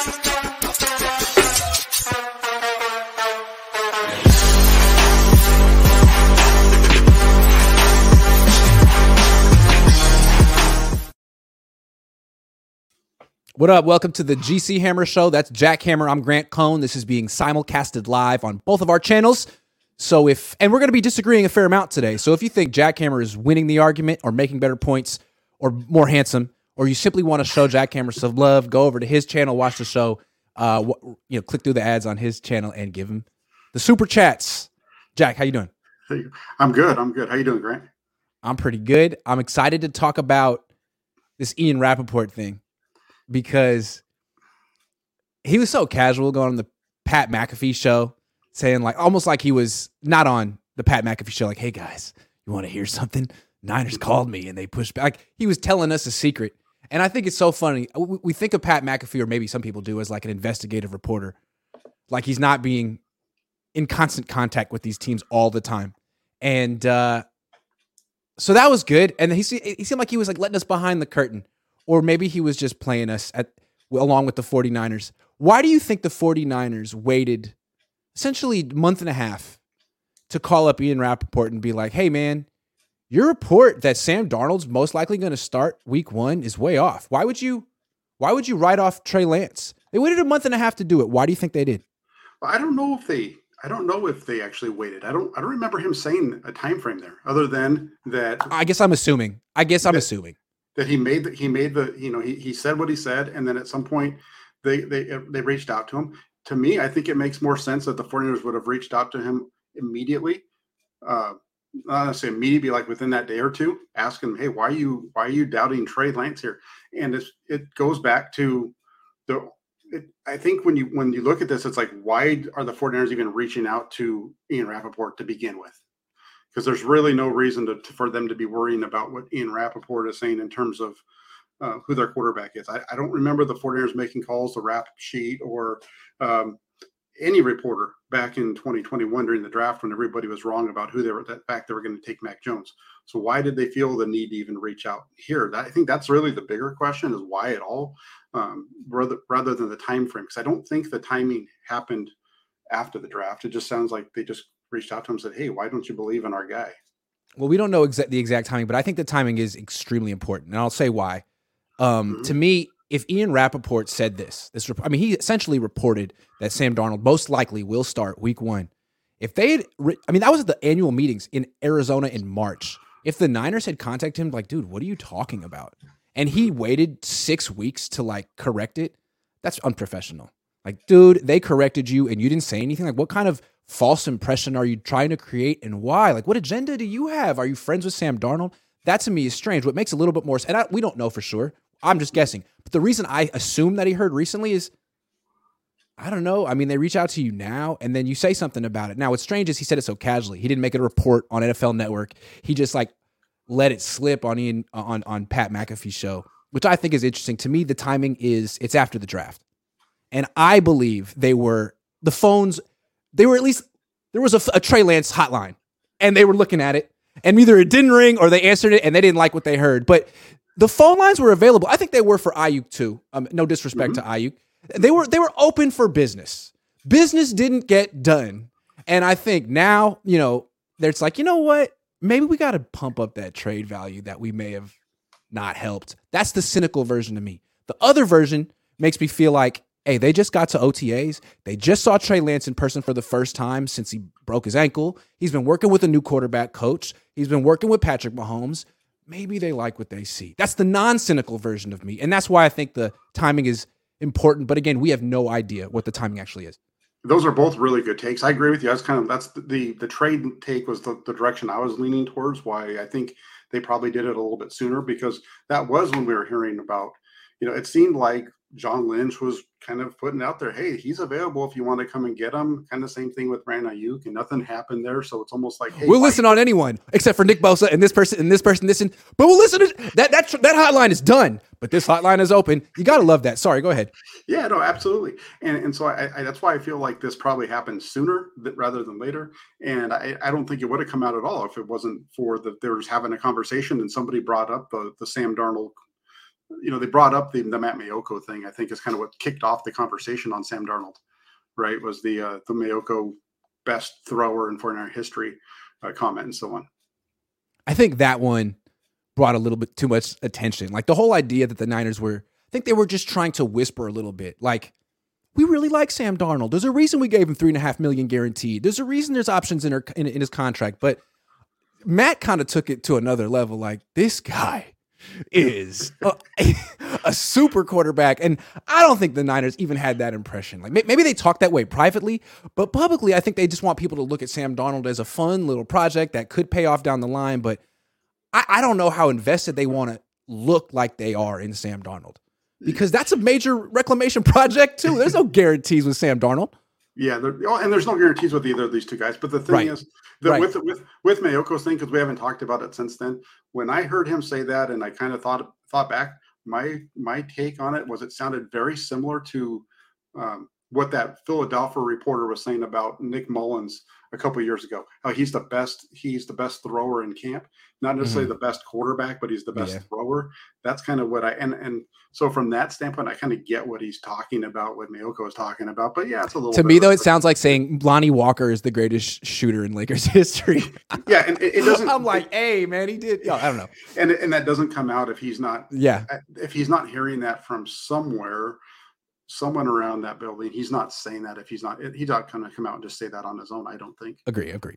What up? Welcome to the GC Hammer Show. That's Jack Hammer. I'm Grant Cohn. This is being simulcasted live on both of our channels. So if and we're going to be disagreeing a fair amount today. So if you think Jack Hammer is winning the argument or making better points or more handsome, or you simply want to show Jack Hammer some love, go over to his channel, watch the show. Uh, you know, click through the ads on his channel and give him the super chats. Jack, how you doing? Hey, I'm good. I'm good. How you doing, Grant? I'm pretty good. I'm excited to talk about this Ian Rapoport thing because he was so casual going on the Pat McAfee show, saying like almost like he was not on the Pat McAfee show, like, hey guys, you want to hear something? Niners called me and they pushed back. Like, he was telling us a secret. And I think it's so funny. We think of Pat McAfee, or maybe some people do, as like an investigative reporter. Like he's not being in constant contact with these teams all the time. And uh, so that was good. And he, he seemed like he was like letting us behind the curtain or maybe he was just playing us at along with the 49ers. Why do you think the 49ers waited essentially a month and a half to call up Ian Rapoport and be like, hey, man, your report that Sam Darnold's most likely going to start week one is way off. Why would you why would you write off Trey Lance? They waited a month and a half to do it. Why do you think they did? Well, I don't know if they I don't know if they actually waited. I don't I don't remember him saying a time frame there other than that I guess I'm assuming. I guess I'm assuming that he made that he made the you know he, he said what he said and then at some point they they they reached out to him to me i think it makes more sense that the 49ers would have reached out to him immediately uh not say immediately like within that day or two ask him hey why are you why are you doubting trey lance here and it goes back to the it, I think when you when you look at this, it's like why are the 49ers even reaching out to Ian Rapoport to begin with? because there's really no reason to, to, for them to be worrying about what Ian Rapoport is saying in terms of uh, who their quarterback is. I, I, don't remember the 49ers making calls to Rap Sheet or um, any reporter back in 2021 during the draft when everybody was wrong about who they were, that fact they were going to take Mac Jones. So why did they feel the need to even reach out here? That, I think that's really the bigger question is why at all, um, rather rather than the time frame. Because I don't think the timing happened after the draft. It just sounds like they just reached out to him and said, "Hey, why don't you believe in our guy?" Well, we don't know exa- the exact timing, but I think the timing is extremely important, and I'll say why. Um, mm-hmm. To me, if Ian Rapoport said this, this I mean, he essentially reported that Sam Darnold most likely will start Week One. If they had, I mean, that was at the annual meetings in Arizona in March. If the Niners had contacted him, like, dude, what are you talking about? And he waited six weeks to like correct it. That's unprofessional. Like, dude, they corrected you and you didn't say anything. Like, what kind of false impression are you trying to create and why? Like, what agenda do you have? Are you friends with Sam Darnold? That to me is strange. What makes a little bit more, and I, we don't know for sure. I'm just guessing. But the reason I assume that he heard recently is, I don't know. I mean, they reach out to you now, and then you say something about it. Now, what's strange is he said it so casually. He didn't make a report on NFL Network. He just like let it slip on Ian on on Pat McAfee's show, which I think is interesting. To me, the timing is it's after the draft, and I believe they were the phones they were at least there was a, a Trey Lance hotline, and they were looking at it, and either it didn't ring or they answered it and they didn't like what they heard. But the phone lines were available. I think they were for Aiyuk too. Um, no disrespect mm-hmm. to Aiyuk, they were they were open for business. Business didn't get done, and I think now you know it's like you know what maybe we got to pump up that trade value that we may have not helped. That's the cynical version of me. The other version makes me feel like Hey, they just got to OTAs. They just saw Trey Lance in person for the first time since he broke his ankle. He's been working with a new quarterback coach. He's been working with Patrick Mahomes. Maybe they like what they see. That's the non cynical version of me. And that's why I think the timing is important. But again, we have no idea what the timing actually is. Those are both really good takes. I agree with you. That's kind of that's the the, trade take was the, the direction I was leaning towards. Why I think they probably did it a little bit sooner because that was when we were hearing about, you know, it seemed like John Lynch was kind of putting out there, hey, he's available if you want to come and get him. Kind of same thing with Brandon Aiyuk, and nothing happened there. So it's almost like, hey, we'll listen on anyone except for Nick Bosa and this person and this person, this and but we'll listen to that. That that hotline is done, but this hotline is open. You gotta love that. Sorry, go ahead. Yeah, no, absolutely. And and so I, I that's why I feel like this probably happened sooner rather than later. And I, I don't think it would have come out at all if it wasn't for the they were having a conversation and somebody brought up the the Sam Darnold you know, they brought up the, the Matt Maiocco thing. I think is kind of what kicked off the conversation on Sam Darnold, right? Was the uh, the Maiocco best thrower in 49er history uh, comment and so on. I think that one brought a little bit too much attention. Like the whole idea that the Niners were, I think they were just trying to whisper a little bit. Like, we really like Sam Darnold. There's a reason we gave him three and a half million guaranteed. There's a reason there's options in, her, in, in his contract. But Matt kind of took it to another level. Like, this guy is a, a, super quarterback. And I don't think the Niners even had that impression. Like maybe they talk that way privately, but publicly, I think they just want people to look at Sam Darnold as a fun little project that could pay off down the line. But I, I don't know how invested they want to look like they are in Sam Darnold because that's a major reclamation project too. There's no guarantees with Sam Darnold. Yeah, oh, and there's no guarantees with either of these two guys. But the thing right. is that right. with with with Maiocco's thing, because we haven't talked about it since then. When I heard him say that, and I kind of thought thought back, my my take on it was it sounded very similar to um, what that Philadelphia reporter was saying about Nick Mullens a couple years ago. How he's the best, he's the best thrower in camp. Not necessarily mm-hmm. the best quarterback, but he's the best yeah. thrower. That's kind of what I and and so from that standpoint, I kind of get what he's talking about, what Maiocco is talking about. But yeah, it's a little. To me, though, it sounds like saying Lonnie Walker is the greatest shooter in Lakers history. yeah, and it, it doesn't. I'm like, hey, man, he did. Yeah, I don't know. And and that doesn't come out if he's not. Yeah. If he's not hearing that from somewhere someone around that building. He's not saying that if he's not he's not going to come out and just say that on his own. I don't think. Agree. Agree.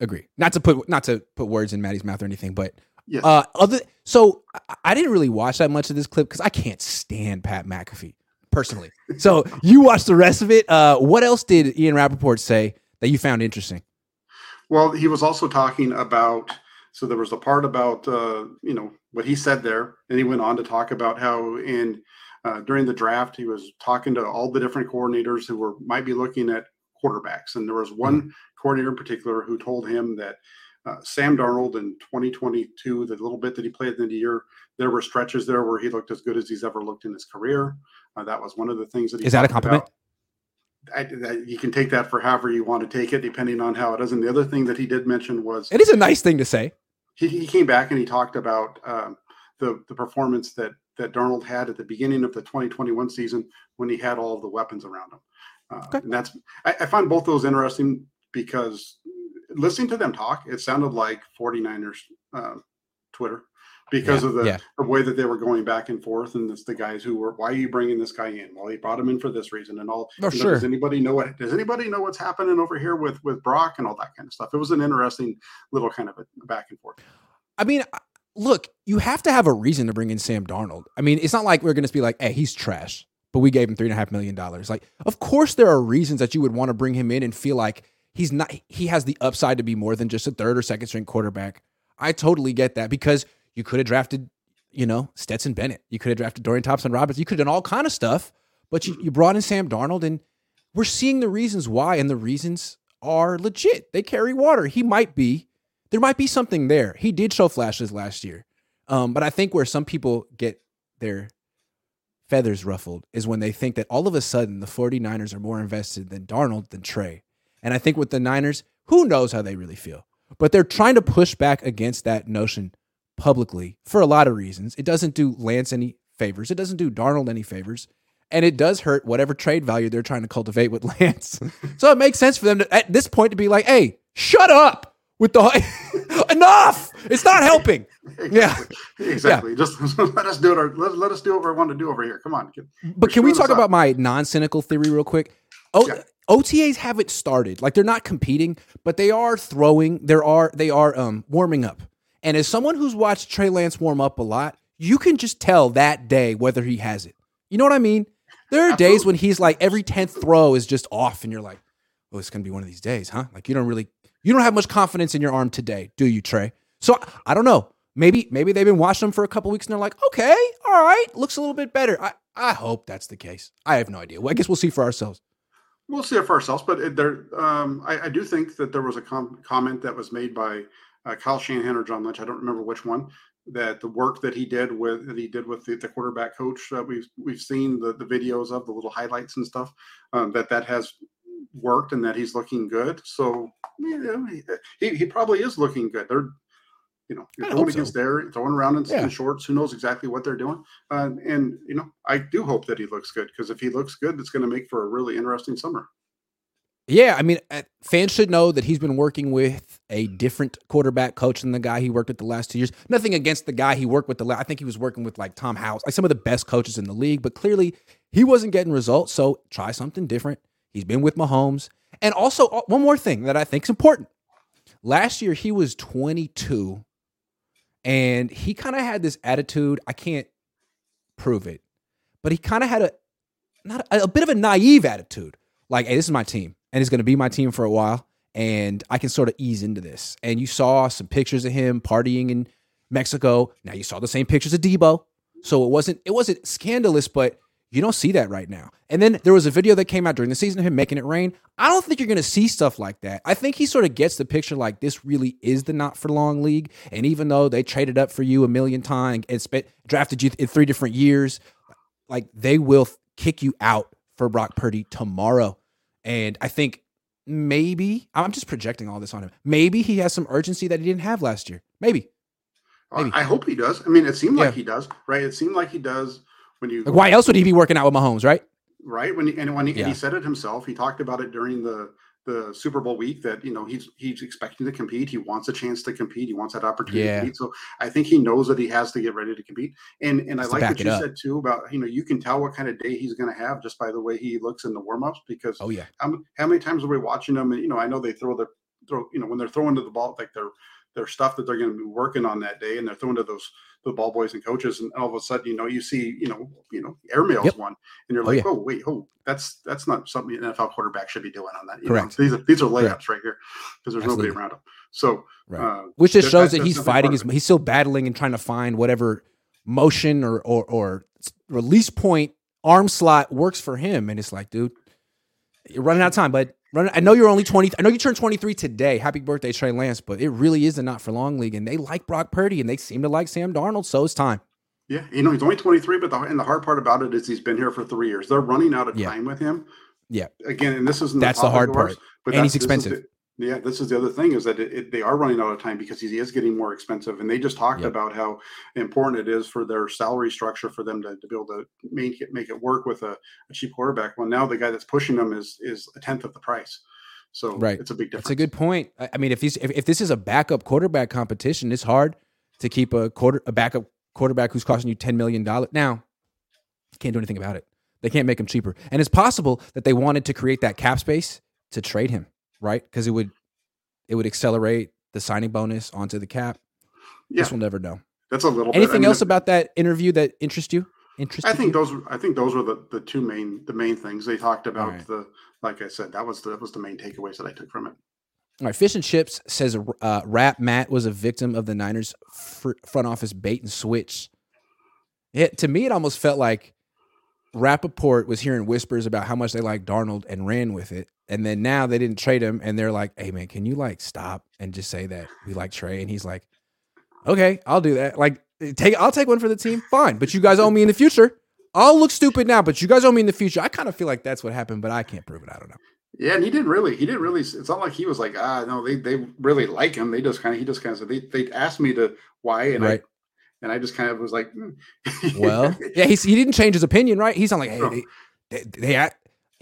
Agree. Not to put not to put words in Maddie's mouth or anything, but yes. Uh, other so I didn't really watch that much of this clip because I can't stand Pat McAfee personally. so you watched the rest of it. Uh, what else did Ian Rapoport say that you found interesting? Well, he was also talking about. So there was a part about uh, you know what he said there, and he went on to talk about how in uh, during the draft, he was talking to all the different coordinators who were might be looking at quarterbacks, and there was one mm-hmm. coordinator in particular who told him that uh, Sam Darnold in 2022, the little bit that he played in the year, there were stretches there where he looked as good as he's ever looked in his career. Uh, that was one of the things that he is that a compliment. I, you can take that for however you want to take it, depending on how it is. And the other thing that he did mention was it is a nice thing to say. He, he came back and he talked about um, the the performance that that Darnold had at the beginning of the 2021 season when he had all of the weapons around him. Uh, okay. And that's I, I find both those interesting because listening to them talk, it sounded like 49ers uh, Twitter because yeah, of the, yeah. the, way that they were going back and forth, and it's the guys who were, why are you bringing this guy in? Well, he brought him in for this reason, and all. Oh, sure. does anybody know what? Does anybody know what's happening over here with with Brock and all that kind of stuff? It was an interesting little kind of a back and forth. I mean, look, you have to have a reason to bring in Sam Darnold. I mean, it's not like we're going to be like, hey, he's trash, but we gave him three and a half million dollars. Like, of course, there are reasons that you would want to bring him in and feel like he's not, he has the upside to be more than just a third or second string quarterback. I totally get that because you could have drafted, you know, Stetson Bennett. You could have drafted Dorian Thompson Robinson. You could have done all kind of stuff, but you, mm-hmm. you brought in Sam Darnold and we're seeing the reasons why, and the reasons are legit. They carry water. He might be there might be something there. He did show flashes last year. Um, but I think where some people get their feathers ruffled is when they think that all of a sudden the 49ers are more invested than Darnold than Trey. And I think with the Niners, who knows how they really feel. But they're trying to push back against that notion publicly for a lot of reasons. It doesn't do Lance any favors. It doesn't do Darnold any favors. And it does hurt whatever trade value they're trying to cultivate with Lance. so it makes sense for them to, at this point to be like, hey, shut up with the enough. It's not helping. exactly. Yeah, exactly. Yeah. Just let us do it. Or let, let us do what we want to do over here. Come on. but can we talk about my non-cynical theory real quick? Oh, yeah. OTAs haven't started. Like they're not competing, but they are throwing. There are they are um warming up. And as someone who's watched Trey Lance warm up a lot, you can just tell that day whether he has it. You know what I mean? There are Absolutely. days when he's like every tenth throw is just off, and you're like, "Oh, it's gonna be one of these days, huh?" Like you don't really you don't have much confidence in your arm today, do you, Trey? So I don't know. Maybe maybe they've been watching him for a couple weeks and they're like, okay, all right, looks a little bit better. I, I hope that's the case. I have no idea. Well, I guess we'll see for ourselves. We'll see it for ourselves, but there, um, I, I, do think that there was a com- comment that was made by uh, Kyle Shanahan or John Lynch. I don't remember which one. That the work that he did with that he did with the, the quarterback coach that we've we've seen the, the videos of the little highlights and stuff um, that that has worked and that he's looking good. So you know, he, he probably is looking good. They're You know, you're throwing against so. there, throwing around in, yeah. shorts. Who knows exactly what they're doing? Uh, and you know, I do hope that he looks good because if he looks good, it's going to make for a really interesting summer. Yeah, I mean, uh, fans should know that he's been working with a different quarterback coach than the guy he worked with the last two years. Nothing against the guy he worked with the last. I think he was working with like Tom House, like some of the best coaches in the league, but clearly he wasn't getting results. So try something different. He's been with Mahomes, and also uh, one more thing that I think is important. Last year he was 22, and he kind of had this attitude. I can't prove it, but he kind of had a not a, a bit of a naive attitude. Like, hey, this is my team and it's going to be my team for a while. And I can sort of ease into this. And you saw some pictures of him partying in Mexico. Now you saw the same pictures of Deebo. So it wasn't it wasn't scandalous, but you don't see that right now. And then there was a video that came out during the season of him making it rain. I don't think you're going to see stuff like that. I think he sort of gets the picture like this really is the not for long league. And even though they traded up for you a million times and spent, drafted you in three different years, like they will kick you out for Brock Purdy tomorrow. And I think maybe I'm just projecting all this on him. Maybe he has some urgency that he didn't have last year. Maybe. Maybe. I hope he does. I mean, it seemed like he does, right? It seemed like he does when you. Like why else would he be working out with Mahomes, right? Right. When he, and when he, yeah. and he said it himself, he talked about it during the the Super Bowl week that you know he's he's expecting to compete. He wants a chance to compete. He wants that opportunity yeah. to compete. So I think he knows that he has to get ready to compete. And and I like what you up. said too about you know you can tell what kind of day he's going to have just by the way he looks in the warm ups. Because oh yeah, how, how many times are we watching him? And you know I know they throw their throw you know when they're throwing to the ball like their their stuff that they're going to be working on that day, and they're throwing to those the ball boys and coaches, and all of a sudden, you know, you see, you know, you know, airmails yep. one, and you're oh, like, oh, yeah. oh wait, oh, that's that's not something an NFL quarterback should be doing on that. You Correct. Know, these are these are layups Correct. right here because there's Absolutely. nobody around him. So, right. uh, which just shows that, that he's fighting. His, he's still battling and trying to find whatever motion or or, or release point arm slot works for him. And it's like, dude, you're running out of time, but I know you're only 20. I know you turned 23 today. Happy birthday, Trey Lance. But it really is a not for long league, and they like Brock Purdy, and they seem to like Sam Darnold. So it's time. Yeah, you know he's only 23, but the and the hard part about it is he's been here for three years. They're running out of yeah. time with him. Yeah. Again, and this isn't that's the, the hard part. But and he's expensive. Yeah, this is the other thing is that it, it, they are running out of time because he is getting more expensive, and they just talked yep. about how important it is for their salary structure for them to, to be able to make it make it work with a, a cheap quarterback. Well, now the guy that's pushing them is is a tenth of the price. So right. it's a big difference. It's a good point. I mean, if these if, if this is a backup quarterback competition, it's hard to keep a quarter a backup quarterback who's costing you ten million dollars. Now, can't do anything about it. They can't make him cheaper, and it's possible that they wanted to create that cap space to trade him, right? Because it would it would accelerate the signing bonus onto the cap. Yeah. This will never know. That's a little. Anything I mean, else about that interview that interests you? Interesting. I think you? those. I think those were the, the two main the main things they talked about. Right. The like I said, that was the, that was the main takeaways that I took from it. All right, Fish and Chips says uh, Rap Matt was a victim of the Niners fr- front office bait and switch. It, to me, it almost felt like Rapoport was hearing whispers about how much they liked Darnold and ran with it. And then now they didn't trade him, and they're like, hey, man, can you like stop and just say that we like Trey? And he's like, okay, I'll do that. Like, take I'll take one for the team. Fine. But you guys owe me in the future. I'll look stupid now, but you guys owe me in the future. I kind of feel like that's what happened, but I can't prove it. I don't know. Yeah, and he didn't really. He didn't really. It's not like he was like, ah, no, they they really like him. They just kind of. He just kind of said they they asked me to why, and right. I and I just kind of was like, hmm. well, yeah, he's, he didn't change his opinion, right? He's not like, hey, no. they, they, they,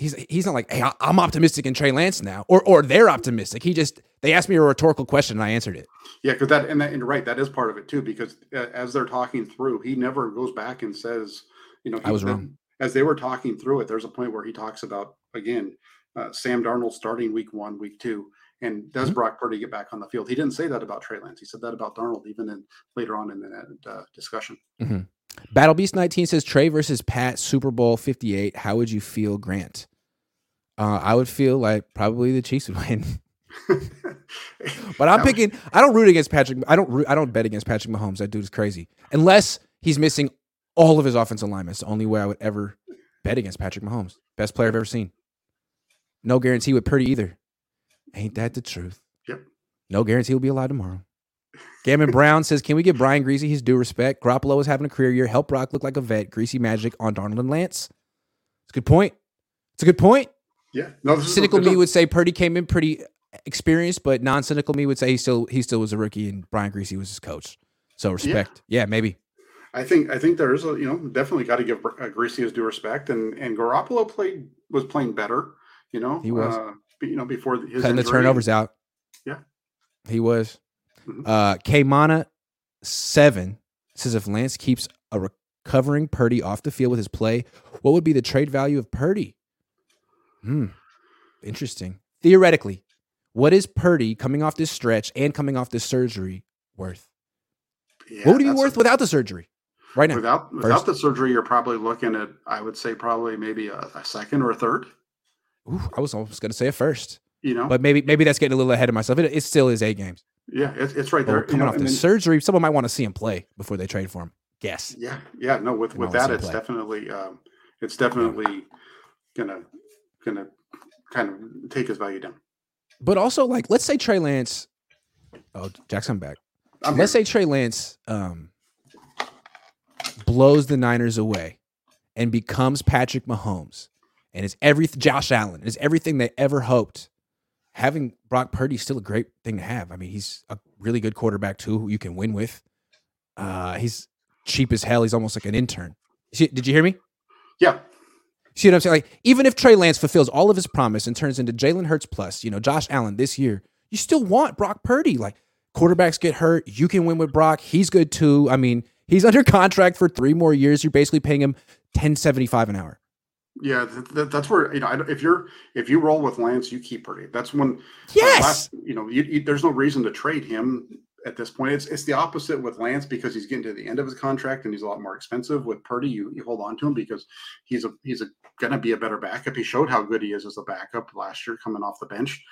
he's he's not like, hey, I'm optimistic in Trey Lance now, or or they're optimistic. He just they asked me a rhetorical question and I answered it. Yeah, because that and that and right, that is part of it too. Because uh, as they're talking through, he never goes back and says, you know, he, I was wrong as they were talking through it, there's a point where he talks about again uh, Sam Darnold starting week one, week two, and does mm-hmm. Brock Purdy get back on the field? He didn't say that about Trey Lance. He said that about Darnold even in later on in that uh, discussion. Mm-hmm. Battle Beast 19 says Trey versus Pat Super Bowl 58. How would you feel, Grant? Uh, I would feel like probably the Chiefs would win. but I'm picking. I don't root against Patrick. I don't. Root, I don't bet against Patrick Mahomes. That dude is crazy. Unless he's missing all of his offensive linemen. It's the only way I would ever bet against Patrick Mahomes. Best player I've ever seen. No guarantee with Purdy either. Ain't that the truth? Yep. No guarantee he'll be alive tomorrow. Gammon Brown says, Can we give Brian Griese his due respect? Garoppolo is having a career year. Help Brock look like a vet. Greasy magic on Darnold and Lance. It's a good point. It's a good point. Yeah. No, Cynical me would say Purdy came in pretty experienced, but non cynical me would say he still he still was a rookie, and Brian Griese was his coach. So respect. Yeah, yeah maybe. I think I think there is a you know definitely got to give uh, Griese his due respect, and and Garoppolo played was playing better. You know, he was. Uh, you know, before his cutting injury. the turnovers out. Yeah, he was. Mm-hmm. Uh, K seven says if Lance keeps a recovering Purdy off the field with his play, what would be the trade value of Purdy? Hmm, interesting. Theoretically, what is Purdy coming off this stretch and coming off this surgery worth? Yeah, what would he be worth a, without the surgery? Right now, without without the surgery, you're probably looking at I would say probably maybe a, a second or a third. Ooh, I was almost going to say a first. You know, but maybe maybe that's getting a little ahead of myself. It, it still is eight games. Yeah, it's, it's right there. coming you know, off the surgery, someone might want to see him play before they trade for him. Guess. Yeah, yeah. No, with with that, it's play. definitely um, it's definitely gonna gonna kind of take his value down. But also, like, let's say Trey Lance. Oh, Jackson back. I'm let's here. say Trey Lance um, blows the Niners away and becomes Patrick Mahomes and is every Josh Allen is everything they ever hoped. Having Brock Purdy is still a great thing to have. I mean, he's a really good quarterback too, who you can win with. Uh, he's cheap as hell. He's almost like an intern. Did you hear me? Yeah. See what I'm saying? Like, even if Trey Lance fulfills all of his promise and turns into Jalen Hurts plus, you know, Josh Allen this year, you still want Brock Purdy. Like, quarterbacks get hurt. You can win with Brock. He's good too. I mean, he's under contract for three more years. You're basically paying him 1075 an hour. Yeah, that's where you know if you're if you roll with Lance, you keep Purdy. That's when uh, yes, last, you know you, you, there's no reason to trade him at this point. It's it's the opposite with Lance because he's getting to the end of his contract and he's a lot more expensive. With Purdy, you, you hold on to him because he's a he's a gonna be a better backup. He showed how good he is as a backup last year coming off the bench,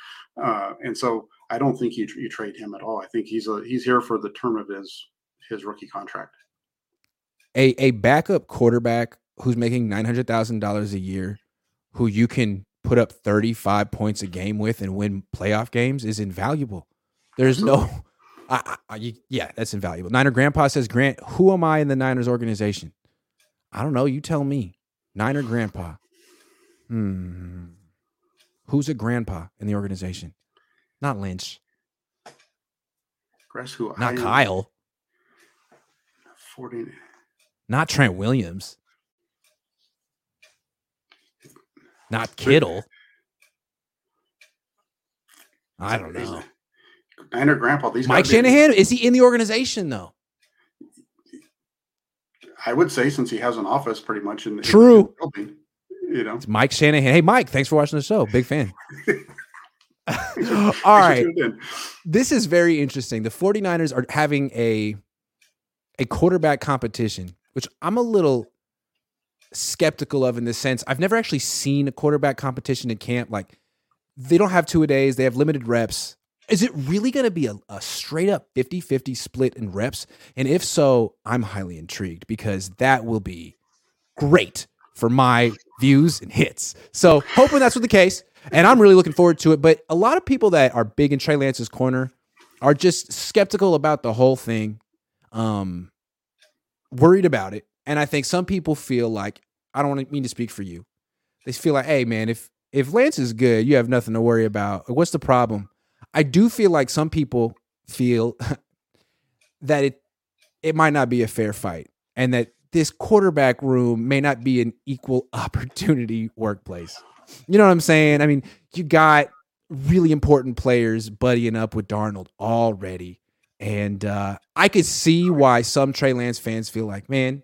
uh, and so I don't think you you trade him at all. I think he's a he's here for the term of his his rookie contract. A a backup quarterback who's making nine hundred thousand dollars a year, who you can put up thirty five points a game with and win playoff games is invaluable. There's no I, I, yeah, that's invaluable. Niner Grandpa says, Grant, who am I in the Niners organization? I don't know. You tell me. Niner Grandpa. Hmm. Who's a grandpa in the organization? Not Lynch. Guess who? Not I, Kyle. 40. Not Trent Williams. Not Kittle. I don't know. Niner grandpa. These Mike Shanahan is he in the organization though? I would say since he has an office pretty much in the true in building, you know. It's Mike Shanahan. Hey Mike, thanks for watching the show. Big fan. All right. This is very interesting. The 49ers are having a a quarterback competition, which I'm a little skeptical of in the sense I've never actually seen a quarterback competition in camp. Like they don't have two a days, they have limited reps. Is it really going to be a, a, straight up 50 50 split in reps? And if so, I'm highly intrigued because that will be great for my views and hits. So, hoping that's what the case. And I'm really looking forward to it. But a lot of people that are big in Trey Lance's corner are just skeptical about the whole thing, um, worried about it. And I think some people feel like, I don't mean to speak for you. They feel like, hey, man, if if Lance is good, you have nothing to worry about. What's the problem? I do feel like some people feel that it it might not be a fair fight and that this quarterback room may not be an equal opportunity workplace. You know what I'm saying? I mean, you got really important players buddying up with Darnold already. And uh, I could see why some Trey Lance fans feel like, man,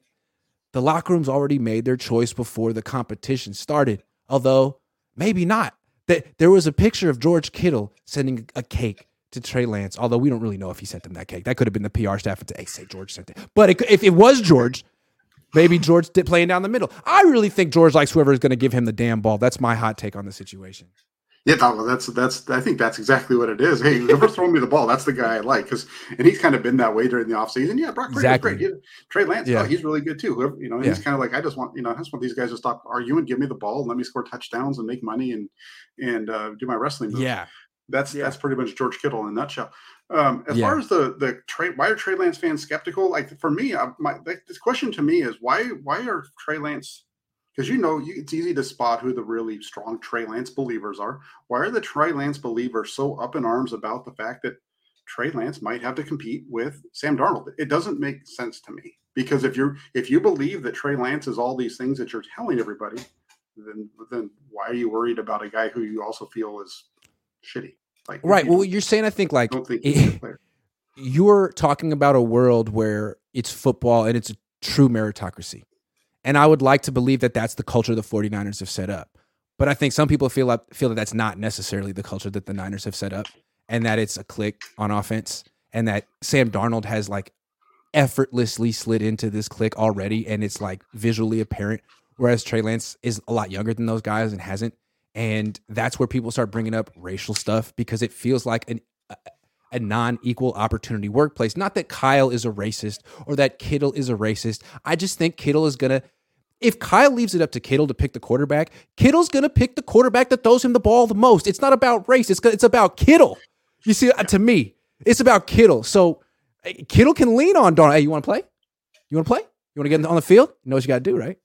the locker room's already made their choice before the competition started. Although maybe not. That there was a picture of George Kittle sending a cake to Trey Lance, although we don't really know if he sent them that cake. That could have been the PR staff and hey, say George sent it. But it, if it was George, maybe George did playing down the middle. I really think George likes whoever is going to give him the damn ball. That's my hot take on the situation. Yeah, that's that's. I think that's exactly what it is. Hey, whoever's throwing me the ball, that's the guy I like. Because and he's kind of been that way during the offseason. Yeah, Brock Purdy's exactly. great. Trey Lance, yeah. Oh, he's really good too. Whoever, you know, yeah. he's kind of like I just want you know I just want these guys to stop arguing, give me the ball, and let me score touchdowns and make money and and uh, do my wrestling. Moves. Yeah, that's yeah. that's pretty much George Kittle in a nutshell. Um, as yeah. far as the the Trey, why are Trey Lance fans skeptical? Like for me, I, my this question to me is why why are Trey Lance because you know you, it's easy to spot who the really strong Trey Lance believers are. Why are the Trey Lance believers so up in arms about the fact that Trey Lance might have to compete with Sam Darnold? It doesn't make sense to me because if you're if you believe that Trey Lance is all these things that you're telling everybody, then then why are you worried about a guy who you also feel is shitty? Like right. Well, you're saying I think like think eh, it, you're talking about a world where it's football and it's a true meritocracy. And I would like to believe that that's the culture the 49ers have set up. But I think some people feel up, feel that that's not necessarily the culture that the Niners have set up and that it's a clique on offense and that Sam Darnold has like effortlessly slid into this clique already and it's like visually apparent whereas Trey Lance is a lot younger than those guys and hasn't and that's where people start bringing up racial stuff because it feels like an a non-equal opportunity workplace. Not that Kyle is a racist or that Kittle is a racist. I just think Kittle is gonna. If Kyle leaves it up to Kittle to pick the quarterback, Kittle's gonna pick the quarterback that throws him the ball the most. It's not about race. It's it's about Kittle. You see, uh, to me, it's about Kittle. So Kittle can lean on Darnold. Hey, you want to play? You want to play? You want to get on the field? You know what you got to do, right?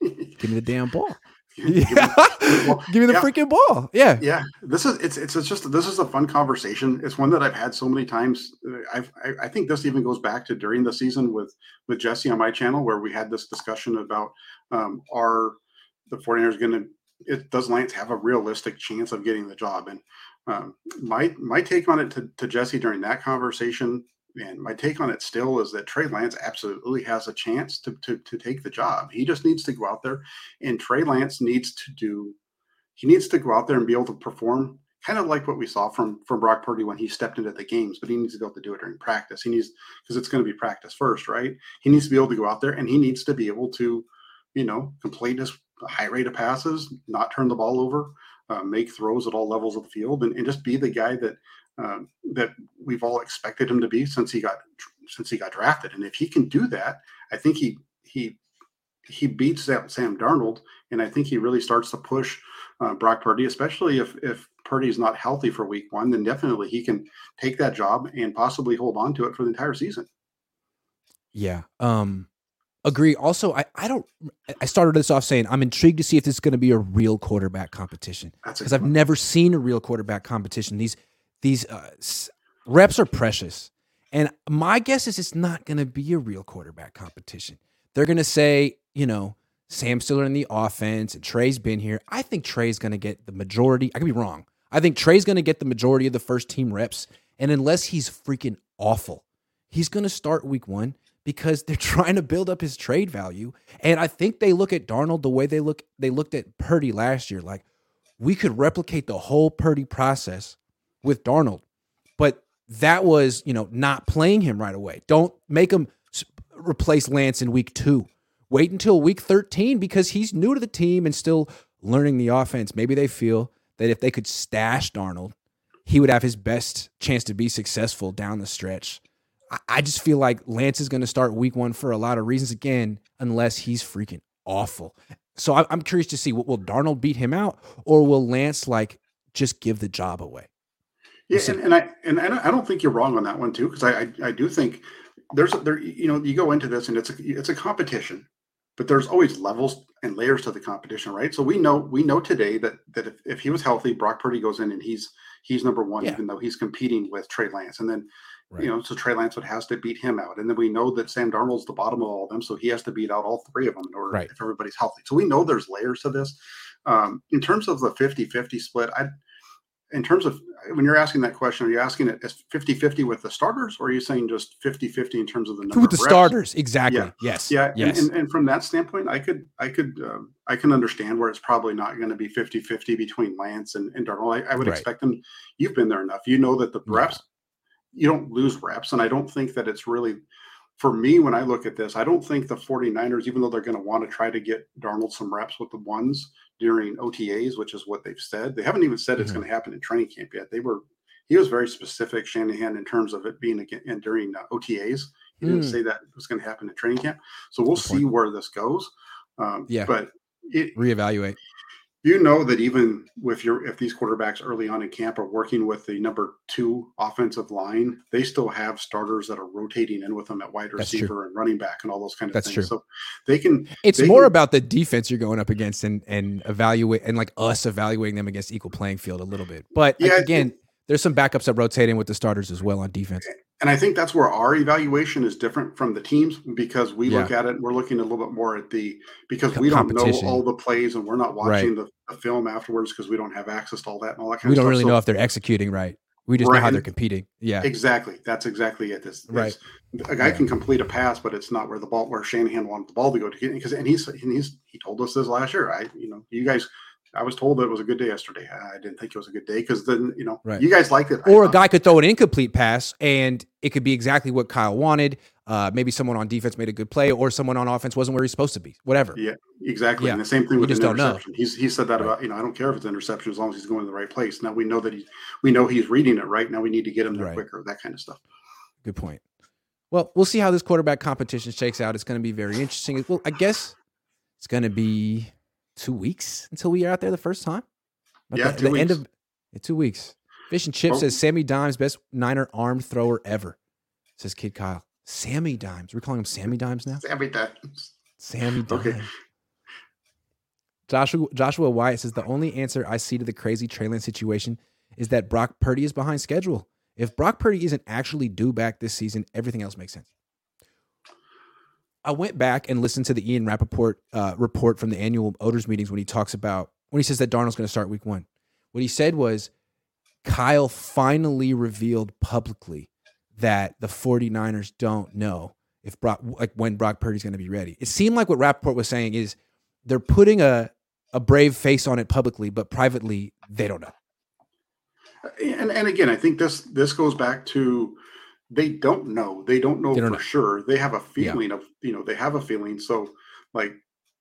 Give me the damn ball. Yeah. Give me the yeah. freaking ball. Yeah. Yeah. This is it's, it's it's just this is a fun conversation. It's one that I've had so many times. I've, I, I think this even goes back to during the season with with Jesse on my channel where we had this discussion about um, are the 49ers going to it does Lance have a realistic chance of getting the job? And um, my my take on it to, to Jesse during that conversation and my take on it still is that Trey Lance absolutely has a chance to, to, to take the job. He just needs to go out there, and Trey Lance needs to do. He needs to go out there and be able to perform, kind of like what we saw from from Brock Purdy when he stepped into the games. But he needs to be able to do it during practice. He needs because it's going to be practice first, right? He needs to be able to go out there and he needs to be able to, you know, complete his high rate of passes, not turn the ball over, uh, make throws at all levels of the field, and, and just be the guy that um, that we've all expected him to be since he got since he got drafted. And if he can do that, I think he he he beats Sam, Sam Darnold, and I think he really starts to push uh, Brock Purdy, especially if if Purdy's not healthy for Week One. Then definitely he can take that job and possibly hold on to it for the entire season. Yeah. Um agree. Also, I, I don't I started this off saying I'm intrigued to see if this is going to be a real quarterback competition. Because I've never seen a real quarterback competition. These these uh, reps are precious. And my guess is it's not going to be a real quarterback competition. They're going to say, you know, Sam's still in the offense and Trey's been here. I think Trey's going to get the majority. I could be wrong. I think Trey's going to get the majority of the first team reps. And unless he's freaking awful, he's going to start week one because they're trying to build up his trade value. And I think they look at Darnold the way they look they looked at Purdy last year. Like we could replicate the whole Purdy process with Darnold. But that was, you know, not playing him right away. Don't make him replace Lance in week two. Wait until week 13 because he's new to the team and still learning the offense. Maybe they feel that if they could stash Darnold, he would have his best chance to be successful down the stretch. I just feel like Lance is going to start week one for a lot of reasons again, unless he's freaking awful. So I'm curious to see what will Darnold beat him out or will Lance like just give the job away? Yeah, and, and I and I don't think you're wrong on that one too, because I, I, I do think there's there you know you go into this and it's a it's a competition, but there's always levels and layers to the competition, right? So we know we know today that that if, if he was healthy, Brock Purdy goes in and he's he's number one, yeah. even though he's competing with Trey Lance, and then right. you know so Trey Lance would has to beat him out, and then we know that Sam Darnold's the bottom of all of them, so he has to beat out all three of them in order right. if everybody's healthy. So we know there's layers to this. Um, in terms of the 50-50 split, I in terms of when you're asking that question, are you asking it as 50 50 with the starters, or are you saying just 50 50 in terms of the number with the starters? Exactly. Yeah. Yes. Yeah. Yes. And, and, and, from that standpoint, I could, I could, um, I can understand where it's probably not going to be 50 50 between Lance and, and Darnold. I, I would right. expect them. You've been there enough. You know that the reps, yeah. you don't lose reps. And I don't think that it's really, for me, when I look at this, I don't think the 49ers, even though they're going to want to try to get Darnold some reps with the ones, during OTAs, which is what they've said. They haven't even said mm-hmm. it's going to happen in training camp yet. They were he was very specific, Shanahan, in terms of it being again during uh, OTAs. He didn't mm. say that it was going to happen in training camp. So we'll Good see point. where this goes. Um, yeah, but it, reevaluate. You know that even with your if these quarterbacks early on in camp are working with the number two offensive line, they still have starters that are rotating in with them at wide receiver and running back and all those kind of That's things. true. So they can. It's they more can- about the defense you're going up against and and evaluate and like us evaluating them against equal playing field a little bit. But Yeah, again, there's some backups that rotate in with the starters as well on defense. And I think that's where our evaluation is different from the teams because we Yeah. look at it. We're looking a little bit more at the because Co- we don't know all the plays and we're not Right. watching the, the film afterwards because we don't have access to all that and all that kind We of stuff. We don't really So- know if they're executing right. We just know how they're competing. Yeah. Exactly. That's exactly it. This Right. it's- A guy Yeah. can complete a pass, but it's not where the ball where Shanahan wanted the ball to go to get because and he's and he's he told us this last year. I you know you guys. I was told that it was a good day yesterday. I didn't think it was a good day because then you know Right. you guys liked it. Or a guy could throw an incomplete pass and it could be exactly what Kyle wanted. Uh, maybe someone on defense made a good play, or someone on offense wasn't where he's supposed to be. Whatever. Yeah, exactly. Yeah. And the same thing We with just an interception. He's he said that Right. about you know I don't care if it's interception as long as he's going to the right place. Now we know that he we know he's reading it right. Now we need to get him there Right. quicker. That kind of stuff. Good point. Well, we'll see how this quarterback competition shakes out. It's going to be very interesting. Well, I guess it's going to be two weeks until we are out there the first time. About Yeah, the, two the end of yeah, two weeks. Fish and Chip Oh. says Sammy Dimes best Niner armed thrower ever. Says Kid Kyle. Sammy Dimes. We're calling him Sammy Dimes now. Every times. Sammy Dimes. Okay. Joshua Joshua Wyatt says the only answer I see to the crazy Trey Lance situation is that Brock Purdy is behind schedule. If Brock Purdy isn't actually due back this season, everything else makes sense. I went back and listened to the Ian Rapoport uh, report from the annual Oders meetings when he talks about when he says that Darnold's going to start week one. What he said was Kyle finally revealed publicly that the 49ers don't know if Brock like when Brock Purdy's going to be ready. It seemed like what Rapoport was saying is they're putting a a brave face on it publicly, but privately they don't know. And and again, I think this this goes back to they don't know. They don't know They don't for know. sure. They have a Yeah. feeling of you know they have a feeling. So like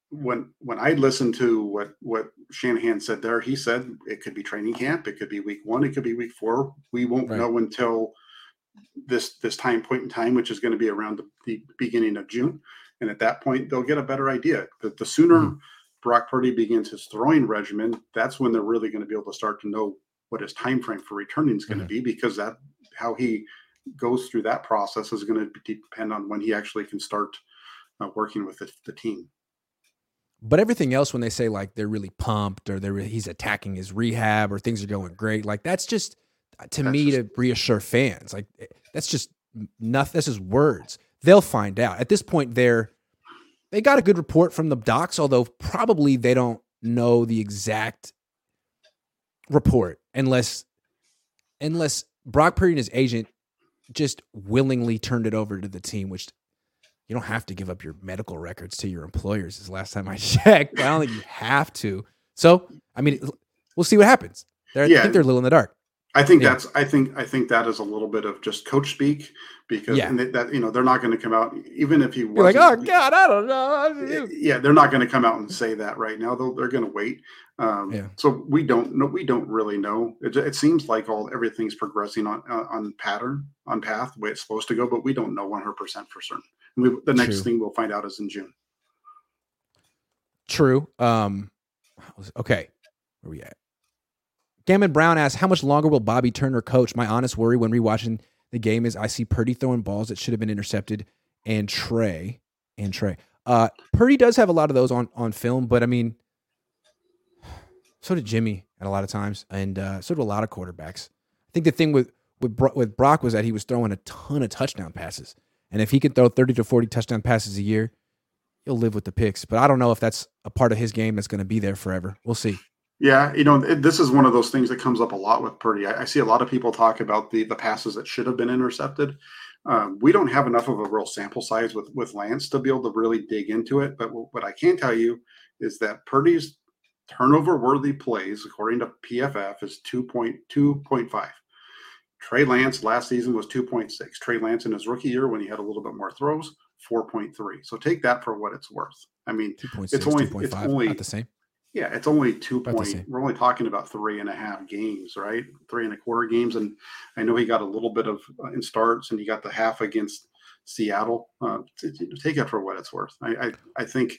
when when I listened to what what Shanahan said there, he said it could be training camp, it could be week one, it could be week four. We won't Right. know until this this time point in time, which is going to be around the, the beginning of June. And at that point, they'll get a better idea. That the sooner Mhm. Brock Purdy begins his throwing regimen, that's when they're really going to be able to start to know what his time frame for returning is going to Mhm. be because that how he goes through that process is going to depend on when he actually can start uh, working with the, the team. But everything else, when they say like they're really pumped or they're he's attacking his rehab or things are going great, like that's just to That's me to reassure fans. Like eh, that's just nothing. That's just words. They'll find out. At this point, they're they got a good report from the docs, although probably they don't know the exact report unless unless Brock Purdy and his agent just willingly turned it over to the team, which you don't have to give up your medical records to your employers. Is last time I checked. I don't think you have to. So, I mean, we'll see what happens. They're, I Yeah. think they're a little in the dark. I think Yeah. that's I think I think that is a little bit of just coach speak because Yeah. and that, you know they're not going to come out even if he was like, oh God, I don't know. yeah they're not going to come out and say that right now they'll, they're going to wait um, Yeah. so we don't know we don't really know it, it seems like all everything's progressing on uh, on pattern on path the way it's supposed to go but we don't know 100% for certain and we, the next True. thing we'll find out is in june True. Um, okay, where we at? Gammon Brown asks, "How much longer will Bobby Turner coach?" My honest worry when rewatching the game is I see Purdy throwing balls that should have been intercepted, and Trey and Trey. Uh, Purdy does have a lot of those on on film, but I mean, so did Jimmy at a lot of times, and uh, so did a lot of quarterbacks. I think the thing with with with Brock was that he was throwing a ton of touchdown passes, and if he can throw thirty to forty touchdown passes a year, he'll live with the picks. But I don't know if that's a part of his game that's going to be there forever. We'll see. Yeah, you know, this is one of those things that comes up a lot with Purdy. I, I see a lot of people talk about the the passes that should have been intercepted. Um, we don't have enough of a real sample size with with Lance to be able to really dig into it. But what, what I can tell you is that Purdy's turnover worthy plays, according to PFF, is 2.2.5. Trey Lance last season was 2.6. Trey Lance in his rookie year, when he had a little bit more throws, 4.3. So take that for what it's worth. I mean, Two point It's only- two point it's only- not the same. Yeah, it's only two About point. We're only talking about three and a half games, right? Three and a quarter games, and I know he got a little bit of uh, in starts, and he got the half against Seattle. Uh, t- t- take it for what it's worth. I, I, I think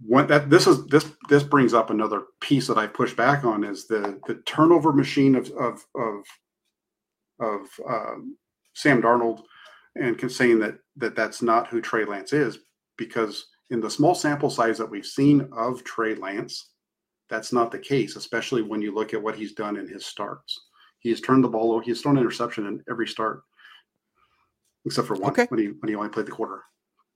What that this is this this brings up another piece that I push back on is the the turnover machine of of of of um, Sam Darnold and saying that that that's not who Trey Lance is because in the small sample size that we've seen of Trey Lance, that's not the case, especially when you look at what he's done in his starts. He's turned the ball over. He's thrown an interception in every start, except for one okay. when he when he only played the quarter.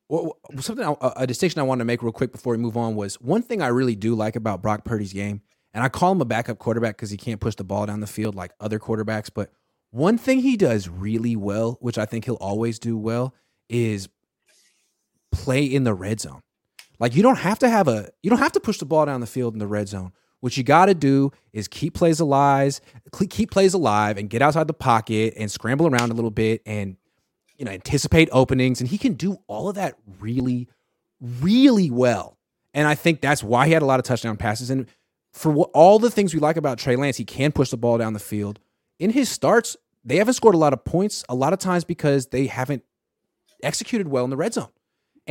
Well, something a distinction I wanted to make real quick before we move on was one thing I really do like about Brock Purdy's game, and I call him a backup quarterback because he can't push the ball down the field like other quarterbacks. But one thing he does really well, which I think he'll always do well, is play in the red zone. Like you don't have to have a you don't have to push the ball down the field in the red zone. What you got to do is keep plays alive, keep plays alive, and get outside the pocket and scramble around a little bit and you know, anticipate openings, and he can do all of that really, really well. And I think that's why he had a lot of touchdown passes. And for what, all the things we like about Trey Lance, he can push the ball down the field. In his starts, they haven't scored a lot of points a lot of times because they haven't executed well in the red zone.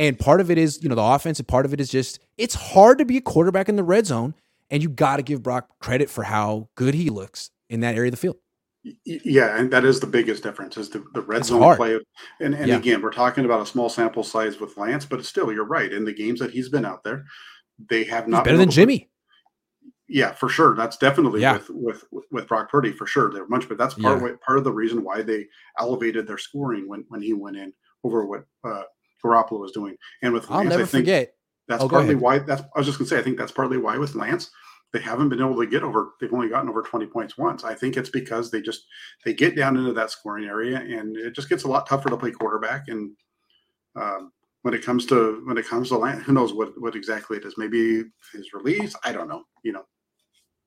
And part of it is, you know, the offense, and part of it is just it's hard to be a quarterback in the red zone, and you got to give Brock credit for how good he looks in that area of the field. Yeah, and that is the biggest difference is the, the red it's zone hard. play. And and yeah. again, we're talking about a small sample size with Lance, but still, you're right. In the games that he's been out there, they have not He's better than Jimmy. To, yeah, for sure. That's definitely yeah. with with with Brock Purdy for sure. They're much, but that's part yeah. of, part of the reason why they elevated their scoring when when he went in over what uh, Garoppolo was doing. And with I'll Lance, never forget. That's oh, partly why. That's I was just gonna say. I think that's partly why with Lance they haven't been able to get over they've only gotten over 20 points once i think it's because they just they get down into that scoring area and it just gets a lot tougher to play quarterback and um, when it comes to when it comes to Lance, who knows what what exactly it is maybe his release i don't know you know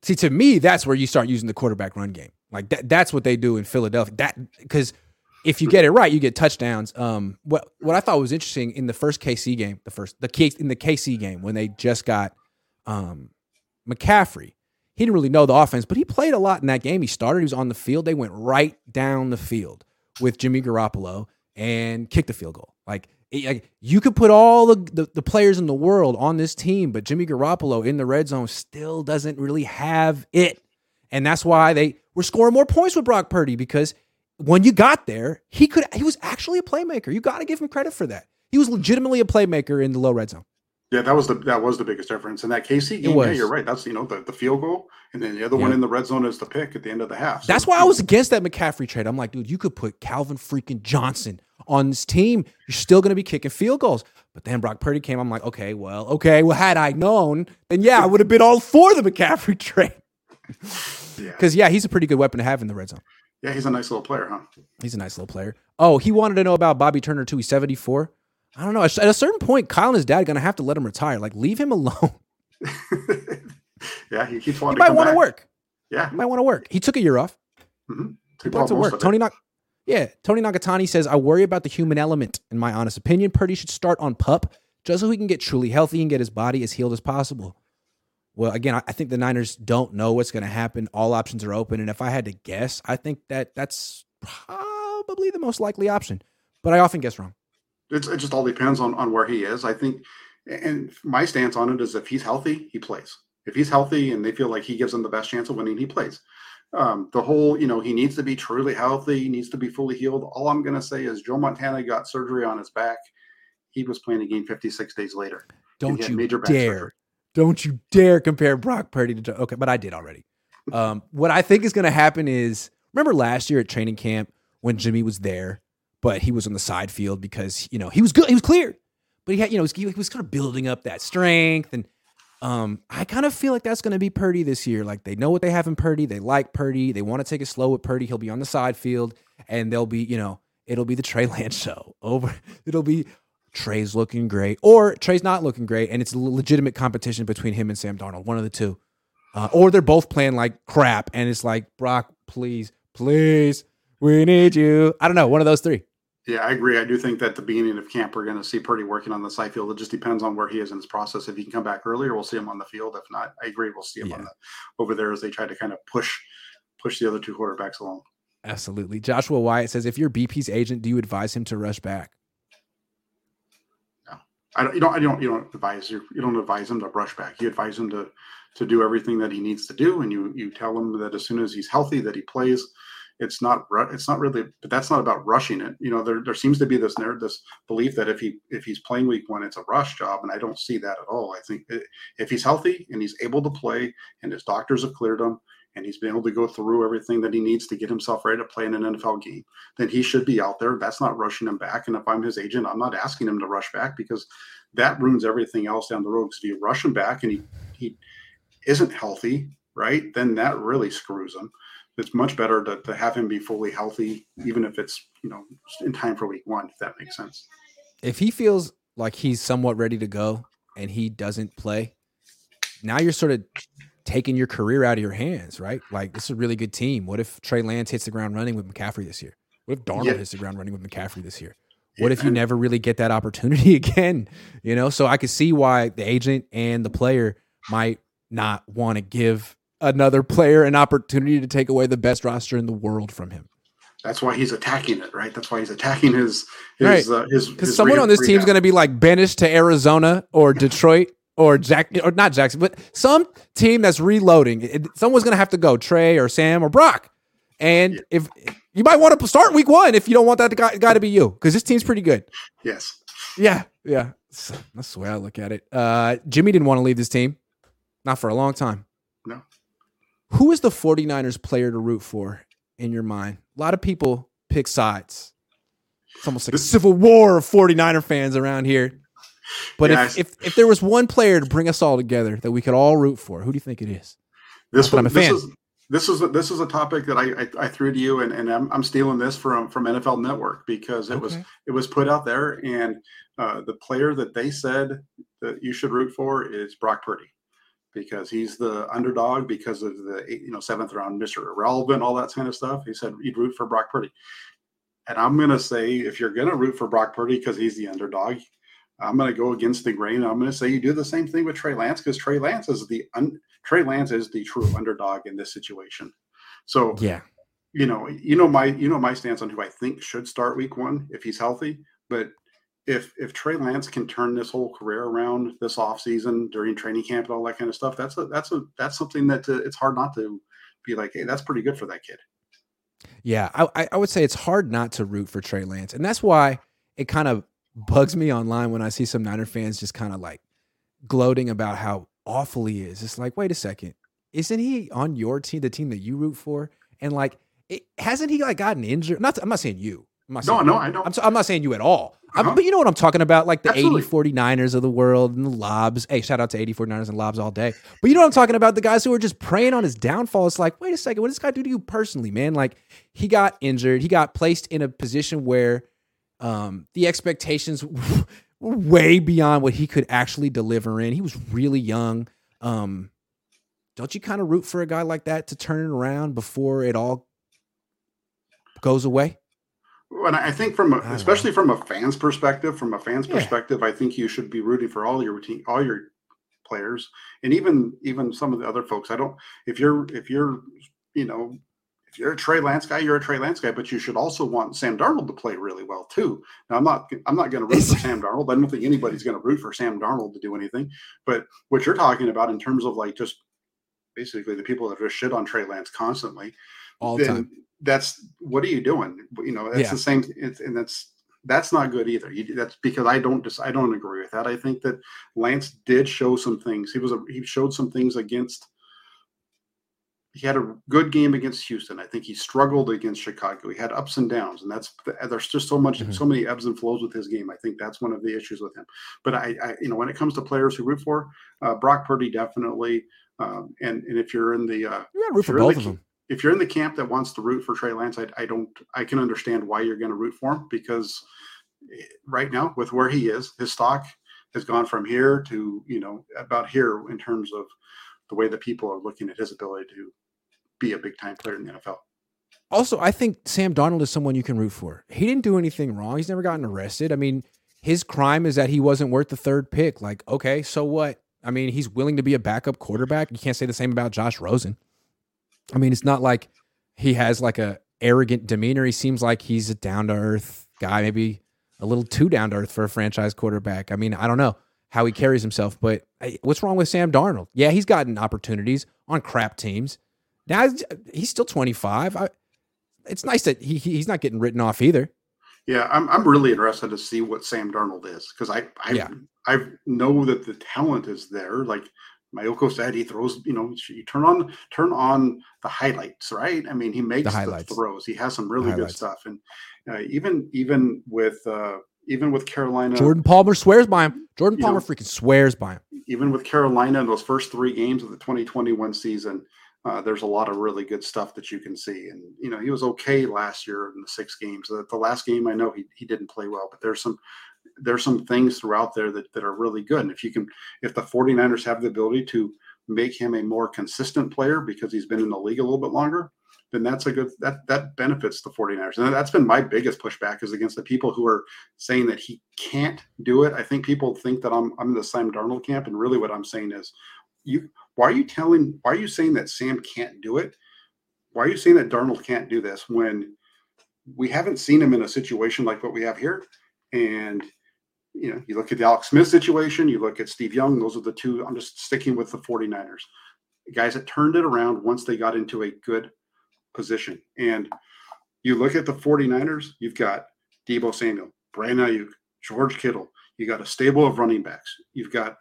see to me that's where you start using the quarterback run game like that that's what they do in philadelphia that because if you get it right, you get touchdowns. Um, what what I thought was interesting in the first KC game, the first the case in the KC game when they just got um, McCaffrey. He didn't really know the offense, but he played a lot in that game. He started, he was on the field. They went right down the field with Jimmy Garoppolo and kicked the field goal. Like, like you could put all the, the, the players in the world on this team, but Jimmy Garoppolo in the red zone still doesn't really have it. And that's why they were scoring more points with Brock Purdy because when you got there, he could he was actually a playmaker. You got to give him credit for that. He was legitimately a playmaker in the low red zone. Yeah, that was the that was the biggest difference in that KC game. Yeah, you're right. That's you know the, the field goal, and then the other yeah. one in the red zone is the pick at the end of the half. So, That's why I was against that McCaffrey trade. I'm like, dude, you could put Calvin freaking Johnson on this team. You're still going to be kicking field goals. But then Brock Purdy came. I'm like, okay, well, okay, well, had I known, then yeah, I would have been all for the McCaffrey trade. Because yeah. yeah, he's a pretty good weapon to have in the red zone. Yeah, he's a nice little player, huh? He's a nice little player. Oh, he wanted to know about Bobby Turner too. He's 74. I don't know. At a certain point, Kyle and his dad are going to have to let him retire. Like, leave him alone. yeah, he keeps wanting. He might want to work. Yeah, he might want to work. He took a year off. Mm-hmm. He to work. Tony Nak- yeah, Tony Nagatani says, "I worry about the human element. In my honest opinion, Purdy should start on pup just so he can get truly healthy and get his body as healed as possible." Well, again, I think the Niners don't know what's going to happen. All options are open, and if I had to guess, I think that that's probably the most likely option. But I often guess wrong. It's, it just all depends on, on where he is. I think, and my stance on it is if he's healthy, he plays. If he's healthy and they feel like he gives them the best chance of winning, he plays. Um, the whole, you know, he needs to be truly healthy, he needs to be fully healed. All I'm going to say is Joe Montana got surgery on his back. He was playing a game 56 days later. Don't you major dare. Surgery. Don't you dare compare Brock Purdy to okay, but I did already. Um, what I think is going to happen is remember last year at training camp when Jimmy was there but he was on the side field because you know he was good. He was clear, but he had you know he was, he was kind of building up that strength, and um, I kind of feel like that's going to be Purdy this year. Like they know what they have in Purdy, they like Purdy, they want to take it slow with Purdy. He'll be on the side field, and they'll be you know it'll be the Trey Lance show over. It'll be Trey's looking great, or Trey's not looking great, and it's a legitimate competition between him and Sam Darnold, one of the two, uh, or they're both playing like crap, and it's like Brock, please, please, we need you. I don't know, one of those three. Yeah, I agree. I do think that the beginning of camp, we're going to see Purdy working on the side field. It just depends on where he is in his process. If he can come back earlier, we'll see him on the field. If not, I agree, we'll see him yeah. on the over there as they try to kind of push push the other two quarterbacks along. Absolutely. Joshua Wyatt says, if you're BP's agent, do you advise him to rush back? I don't, you don't, you don't, you don't advise you, don't advise him to brush back. You advise him to to do everything that he needs to do, and you you tell him that as soon as he's healthy, that he plays. It's not it's not really, but that's not about rushing it. You know, there there seems to be this this belief that if he if he's playing week one, it's a rush job, and I don't see that at all. I think eh, if he's healthy and he's able to play, and his doctors have cleared him, and he's been able to go through everything that he needs to get himself ready to play in an NFL game, then he should be out there. That's not rushing him back. And if I'm his agent, I'm not asking him to rush back because that ruins everything else down the road. Because if you rush him back and he he isn't healthy, right, then that really screws him. It's much better to, to have him be fully healthy, even if it's you know in time for week one, if that makes sense. If he feels like he's somewhat ready to go and he doesn't play, now you're sort of taking your career out of your hands, right? Like this is a really good team. What if Trey Lance hits the ground running with McCaffrey this year? What if Darnold yeah. hits the ground running with McCaffrey this year? What if you never really get that opportunity again? You know, so I could see why the agent and the player might not want to give another player an opportunity to take away the best roster in the world from him. That's why he's attacking it, right? That's why he's attacking his his right. uh, his. Because someone on this team is going to be like banished to Arizona or Detroit or Jack or not Jackson, but some team that's reloading. It, someone's going to have to go, Trey or Sam or Brock. And yeah. if you might want to start week one if you don't want that guy, guy to be you, because this team's pretty good. Yes. Yeah. Yeah. That's the way I look at it. Uh, Jimmy didn't want to leave this team, not for a long time. No. Who is the 49ers player to root for in your mind? A lot of people pick sides. It's almost like a civil war of 49er fans around here. But yeah, if, if, if there was one player to bring us all together that we could all root for, who do you think it is? This one, I'm a this fan. Is, this is a, this is a topic that I, I, I threw to you, and, and I'm, I'm stealing this from from NFL Network because it okay. was it was put out there, and uh, the player that they said that you should root for is Brock Purdy because he's the underdog because of the you know seventh round Mister Irrelevant, all that kind of stuff. He said you'd root for Brock Purdy, and I'm gonna say if you're gonna root for Brock Purdy because he's the underdog, I'm going to go against the grain. I'm going to say you do the same thing with Trey Lance because Trey Lance is the un, Trey Lance is the true underdog in this situation. So yeah, you know, you know my you know my stance on who I think should start week one if he's healthy. But if if Trey Lance can turn this whole career around this offseason during training camp and all that kind of stuff, that's a that's a that's something that uh, it's hard not to be like, hey, that's pretty good for that kid. Yeah, I I would say it's hard not to root for Trey Lance, and that's why it kind of bugs me online when I see some Niner fans just kind of like gloating about how awful he is. It's like, wait a second, isn't he on your team, the team that you root for? And like, it, hasn't he like gotten injured? Not, I'm not saying you. I'm not no, saying no, you. I don't. I'm, I'm, not saying you at all. Uh-huh. but you know what I'm talking about, like the Absolutely. 80 49ers of the world and the Lobs. Hey, shout out to 80 49ers and Lobs all day. But you know what I'm talking about? The guys who are just preying on his downfall. It's like, wait a second, what does this guy do to you personally, man? Like, he got injured. He got placed in a position where um, the expectations were way beyond what he could actually deliver in. He was really young. Um, don't you kind of root for a guy like that to turn it around before it all goes away? And I think from a, especially know. from a fan's perspective, from a fan's yeah. perspective, I think you should be rooting for all your team, all your players, and even even some of the other folks. I don't if you're if you're you know you're a Trey Lance guy, you're a Trey Lance guy, but you should also want Sam Darnold to play really well too. Now, I'm not I'm not going to root for Sam Darnold. I don't think anybody's going to root for Sam Darnold to do anything. But what you're talking about in terms of like just basically the people that just shit on Trey Lance constantly, all the time. That's what are you doing? You know, that's yeah. the same, and that's that's not good either. You, that's because I don't just I don't agree with that. I think that Lance did show some things. He was a, he showed some things against he had a good game against Houston. I think he struggled against Chicago. He had ups and downs, and that's there's just so much, mm-hmm. so many ebbs and flows with his game. I think that's one of the issues with him. But I, I you know, when it comes to players who root for uh, Brock Purdy, definitely. Um, and and if you're in the, uh, you root for both the, of them. If you're in the camp that wants to root for Trey Lance, I, I don't, I can understand why you're going to root for him because eh, right now with where he is, his stock has gone from here to you know about here in terms of the way that people are looking at his ability to be a big time player in the NFL. Also, I think Sam Darnold is someone you can root for. He didn't do anything wrong. He's never gotten arrested. I mean, his crime is that he wasn't worth the third pick. Like, okay, so what? I mean, he's willing to be a backup quarterback. You can't say the same about Josh Rosen. I mean, it's not like he has like a arrogant demeanor. He seems like he's a down to earth guy, maybe a little too down to earth for a franchise quarterback. I mean, I don't know how he carries himself, but what's wrong with Sam Darnold? Yeah, he's gotten opportunities on crap teams. Now he's still 25. I, it's nice that he he's not getting written off either. Yeah, I'm I'm really interested to see what Sam Darnold is because I I yeah. I know that the talent is there. Like Mayoko said, he throws. You know, you turn on turn on the highlights, right? I mean, he makes the, the throws. He has some really good stuff, and uh, even even with uh, even with Carolina, Jordan Palmer swears by him. Jordan Palmer know, freaking swears by him. Even with Carolina in those first three games of the 2021 season, uh, there's a lot of really good stuff that you can see. And you know, he was okay last year in the six games. The, the last game, I know he, he didn't play well, but there's some there's some things throughout there that, that are really good. And if you can, if the 49ers have the ability to make him a more consistent player because he's been in the league a little bit longer, then that's a good that that benefits the 49ers. And that's been my biggest pushback is against the people who are saying that he can't do it. I think people think that I'm I'm in the Sam Darnold camp, and really what I'm saying is you why are you telling why are you saying that Sam can't do it? Why are you saying that Darnold can't do this when we haven't seen him in a situation like what we have here? And you know, you look at the Alex Smith situation, you look at Steve Young, those are the two. I'm just sticking with the 49ers. guys that turned it around once they got into a good position. And you look at the 49ers, you've got Deebo Samuel, Brandon Aiyuk, George Kittle. You got a stable of running backs. You've got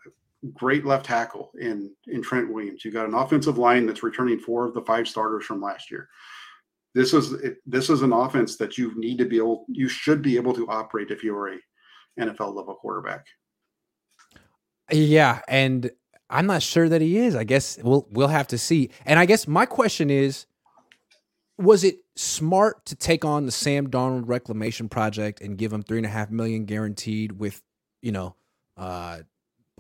great left tackle in in Trent Williams. You've got an offensive line that's returning four of the five starters from last year. This is this is an offense that you need to be able you should be able to operate if you are a NFL level quarterback. Yeah, and I'm not sure that he is. I guess we'll we'll have to see. And I guess my question is was it smart to take on the Sam Darnold reclamation project and give him three and a half million guaranteed with, you know, uh,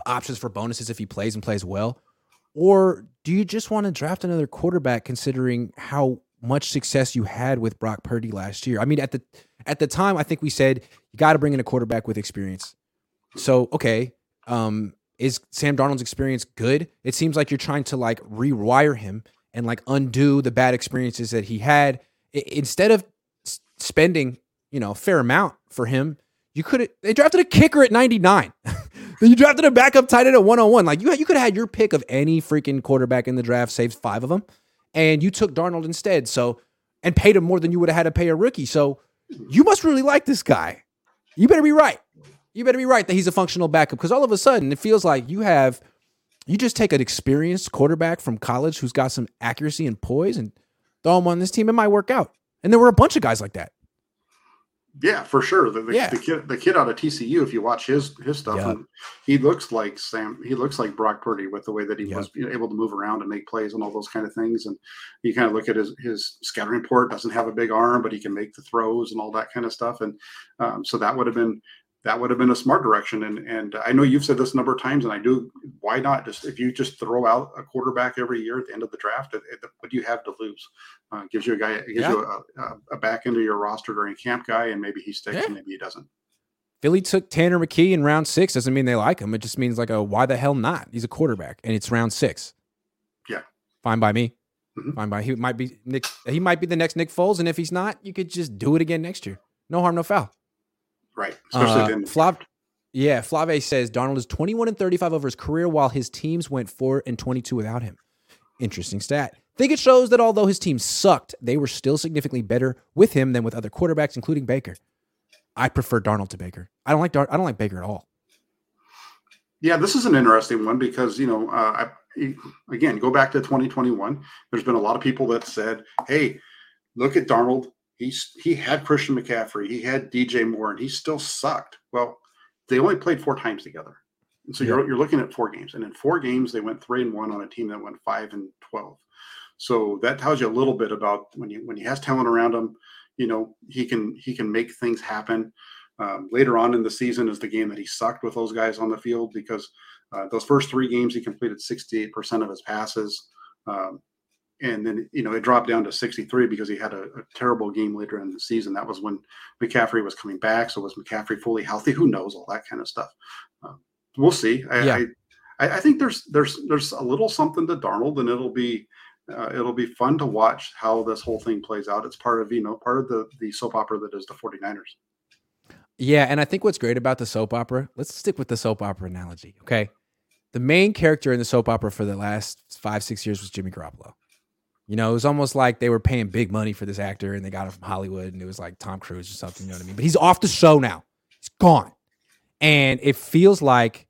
options for bonuses if he plays and plays well? Or do you just want to draft another quarterback considering how much success you had with Brock Purdy last year? I mean, at the at the time, I think we said you got to bring in a quarterback with experience. So, okay, um, is Sam Darnold's experience good? It seems like you're trying to like rewire him and like undo the bad experiences that he had. I, instead of spending, you know, a fair amount for him, you could they drafted a kicker at 99. you drafted a backup tight end at 101. Like you you could have had your pick of any freaking quarterback in the draft, saves five of them, and you took Darnold instead. So and paid him more than you would have had to pay a rookie. So you must really like this guy. You better be right. You better be right that he's a functional backup because all of a sudden it feels like you have you just take an experienced quarterback from college who's got some accuracy and poise and throw him on this team. It might work out. And there were a bunch of guys like that. Yeah, for sure. The, the, yeah. the kid, the kid out of TCU, if you watch his his stuff, yep. he looks like Sam. He looks like Brock Purdy with the way that he yep. was able to move around and make plays and all those kind of things. And you kind of look at his his scouting report. Doesn't have a big arm, but he can make the throws and all that kind of stuff. And um, so that would have been that would have been a smart direction. And and I know you've said this a number of times, and I do. Why not just if you just throw out a quarterback every year at the end of the draft, it, it, what do you have to lose? Uh, gives you a guy, gives yeah. you a, a, back into your roster during camp guy, and maybe he sticks, yeah. and maybe he doesn't. Philly took Tanner McKee in round six. Doesn't mean they like him. It just means like a why the hell not? He's a quarterback, and it's round six. Yeah, fine by me. Mm-hmm. Fine by he might be Nick. He might be the next Nick Foles, and if he's not, you could just do it again next year. No harm, no foul. Right. Especially uh, Flav, yeah, Flave says Darnold is 21 and 35 over his career while his teams went 4 and 22 without him. Interesting stat. Think it shows that although his team sucked, they were still significantly better with him than with other quarterbacks, including Baker. I prefer Darnold to Baker. I don't like Dar- I don't like Baker at all. Yeah, this is an interesting one because you know, uh, I, again, go back to 2021. There's been a lot of people that said, "Hey, look at Darnold. He's he had Christian McCaffrey, he had DJ Moore, and he still sucked." Well, they only played four times together. And so you're, you're looking at four games. And in four games, they went three and one on a team that went five and 12. So that tells you a little bit about when you when he has talent around him, you know, he can he can make things happen. Um, later on in the season is the game that he sucked with those guys on the field because uh, those first three games he completed 68% of his passes. Um, and then you know it dropped down to 63 because he had a, a, terrible game later in the season. That was when McCaffrey was coming back. So was McCaffrey fully healthy? Who knows? All that kind of stuff. Uh, we'll see. I, yeah. I, I, think there's there's there's a little something to Darnold, and it'll be uh, it'll be fun to watch how this whole thing plays out. It's part of you know part of the the soap opera that is the 49ers. Yeah, and I think what's great about the soap opera, let's stick with the soap opera analogy, okay? The main character in the soap opera for the last five, six years was Jimmy Garoppolo. You know, it was almost like they were paying big money for this actor and they got him from Hollywood and it was like Tom Cruise or something, you know what I mean? But he's off the show now. He's gone. And it feels like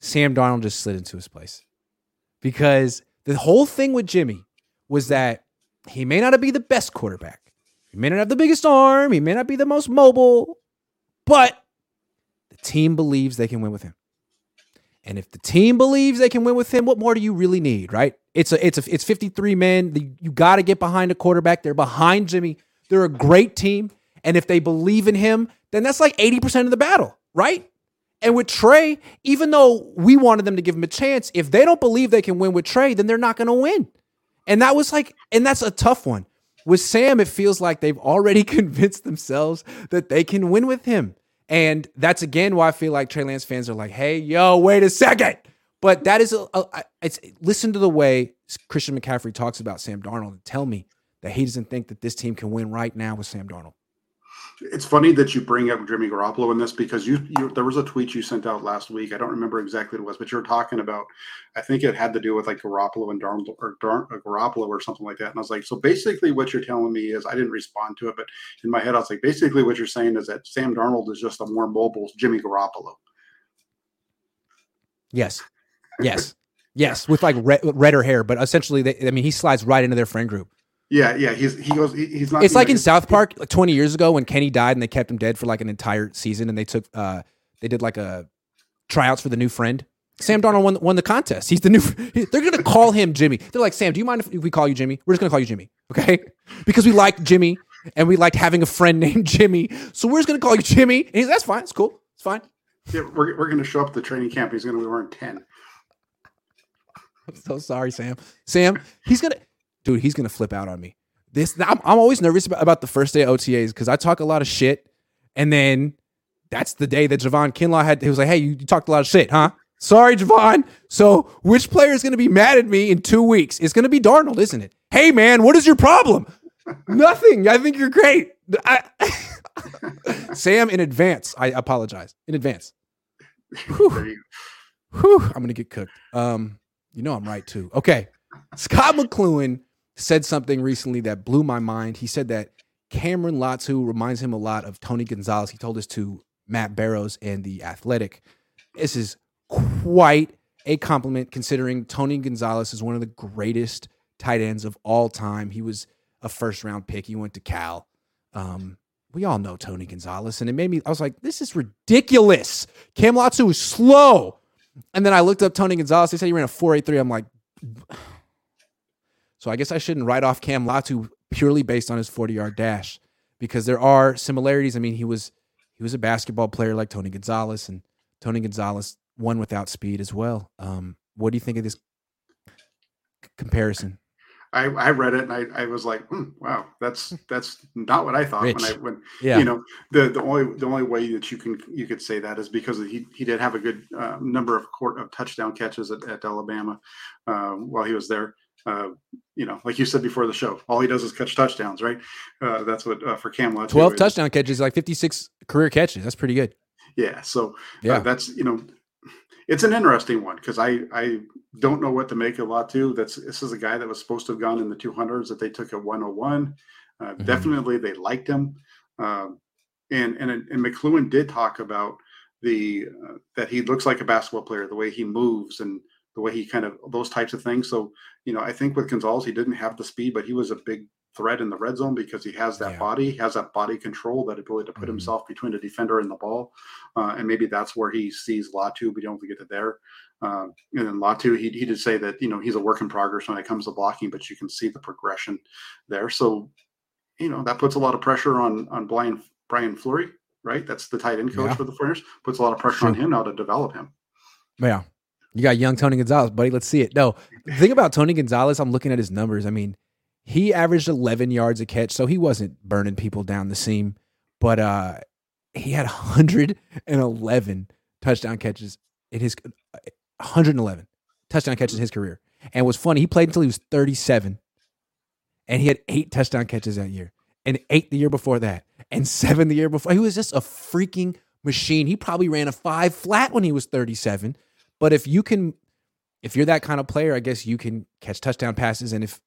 Sam Darnold just slid into his place. Because the whole thing with Jimmy was that he may not be the best quarterback. He may not have the biggest arm. He may not be the most mobile, but the team believes they can win with him. And if the team believes they can win with him, what more do you really need, right? It's a it's a it's 53 men. You got to get behind a quarterback. They're behind Jimmy. They're a great team. And if they believe in him, then that's like 80% of the battle, right? And with Trey, even though we wanted them to give him a chance, if they don't believe they can win with Trey, then they're not going to win. And that was like, and that's a tough one. With Sam, it feels like they've already convinced themselves that they can win with him. And that's again why I feel like Trey Lance fans are like, hey, yo, wait a second. But that is, a, a, it's listen to the way Christian McCaffrey talks about Sam Darnold and tell me that he doesn't think that this team can win right now with Sam Darnold. It's funny that you bring up Jimmy Garoppolo in this because you, you, there was a tweet you sent out last week. I don't remember exactly what it was, but you're talking about. I think it had to do with like Garoppolo and Darnold or Dar, uh, Garoppolo or something like that. And I was like, so basically, what you're telling me is I didn't respond to it, but in my head, I was like, basically, what you're saying is that Sam Darnold is just a more mobile Jimmy Garoppolo. Yes, yes, yes, with like red, redder hair, but essentially, they, I mean, he slides right into their friend group. Yeah, yeah. He's he goes. He, he's not. It's like in South Park, like 20 years ago when Kenny died and they kept him dead for like an entire season, and they took uh they did like a tryouts for the new friend. Sam Darnold won, won the contest. He's the new. They're gonna call him Jimmy. They're like, Sam, do you mind if we call you Jimmy? We're just gonna call you Jimmy, okay? Because we like Jimmy and we liked having a friend named Jimmy, so we're just gonna call you Jimmy. And he's that's fine. It's cool. It's fine. Yeah, we're we're gonna show up at the training camp. He's gonna be wearing ten. I'm so sorry, Sam. Sam, he's gonna, dude, he's gonna flip out on me this I'm, I'm always nervous about, about the first day of OTAs because I talk a lot of shit, and then that's the day that Javon Kinlaw had. He was like, "Hey, you, you talked a lot of shit, huh?" Sorry, Javon. So, which player is going to be mad at me in two weeks? It's going to be Darnold, isn't it? Hey, man, what is your problem? Nothing. I think you're great. I, Sam, in advance, I apologize in advance. Whew. Whew, I'm going to get cooked. Um, you know I'm right too. Okay, Scot McCloughan said something recently that blew my mind. He said that Cameron Latu reminds him a lot of Tony Gonzalez. He told this to Matt Barrows and the Athletic. This is quite a compliment considering Tony Gonzalez is one of the greatest tight ends of all time. He was a first round pick. He went to Cal. Um, we all know Tony Gonzalez, and it made me. I was like, "This is ridiculous." Cam Latu is slow, and then I looked up Tony Gonzalez. They said he ran a four eight three. I'm like, so I guess I shouldn't write off Cam Latu purely based on his 40 yard dash because there are similarities. I mean, he was he was a basketball player like Tony Gonzalez, and Tony Gonzalez won without speed as well. Um, what do you think of this comparison? I, I read it and I, I was like, hmm, wow, that's that's not what I thought Rich. when I when Yeah. you know the the only the only way that you can you could say that is because he he did have a good uh, number of court of touchdown catches at, at Alabama uh, while he was there. Uh, you know, like you said before the show, all he does is catch touchdowns, right? Uh, that's what uh, for Cam Latu. 12 touchdown catches, like 56 career catches. That's pretty good. Yeah, so Yeah. uh, that's you know, it's an interesting one because I I don't know what to make of Latu. That's this is a guy that was supposed to have gone in the 200s that they took at 101. Uh, Mhm. Definitely, they liked him, um, and and and McCloughan did talk about the uh, that he looks like a basketball player, the way he moves and the way he kind of those types of things. So you know, I think with Gonzalez, he didn't have the speed, but he was a big threat in the red zone because he has that Yeah. body, he has that body control, that ability to put Mhm. himself between a defender and the ball. Uh, and maybe that's where he sees Latu, but he don't get to there. Um, and then Latu, he, he did say that, you know, he's a work in progress when it comes to blocking, but you can see the progression there. So, you know, that puts a lot of pressure on, on Brian, Brian Fleury, right? That's the tight end coach Yeah. for the Flyers. Puts a lot of pressure on him now to develop him. Yeah. You got young Tony Gonzalez, buddy. Let's see it. No, the thing about Tony Gonzalez, I'm looking at his numbers. I mean, he averaged 11 yards a catch, so he wasn't burning people down the seam, but uh, he had 111 touchdown catches in his 111 touchdown catches in his career. And what's funny, he played until he was 37, and he had eight touchdown catches that year. and eight the year before that, and seven the year before. He was just a freaking machine. He probably ran a five flat when he was 37. But if you can, if you're that kind of player, I guess you can catch touchdown passes. And if,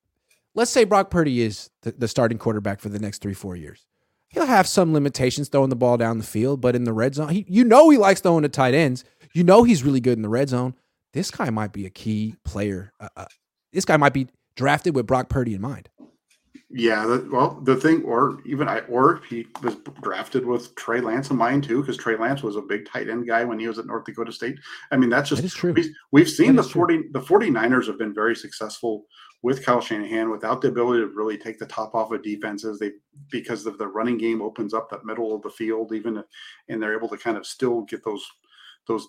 let's say Brock Purdy is the, the starting quarterback for the next three, four years, he'll have some limitations throwing the ball down the field. But in the red zone, he, you know he likes throwing to tight ends. You know he's really good in the red zone. This guy might be a key player. Uh, uh, this guy might be drafted with Brock Purdy in mind. Yeah, the, well, the thing, or even I, or he was drafted with Trey Lance in mind too, because Trey Lance was a big tight end guy when he was at North Dakota State. I mean, that's just that true. We, have seen that the 40, true. the 49ers have been very successful with Kyle Shanahan without the ability to really take the top off of defenses. They because of the running game opens up that middle of the field, even and they're able to kind of still get those those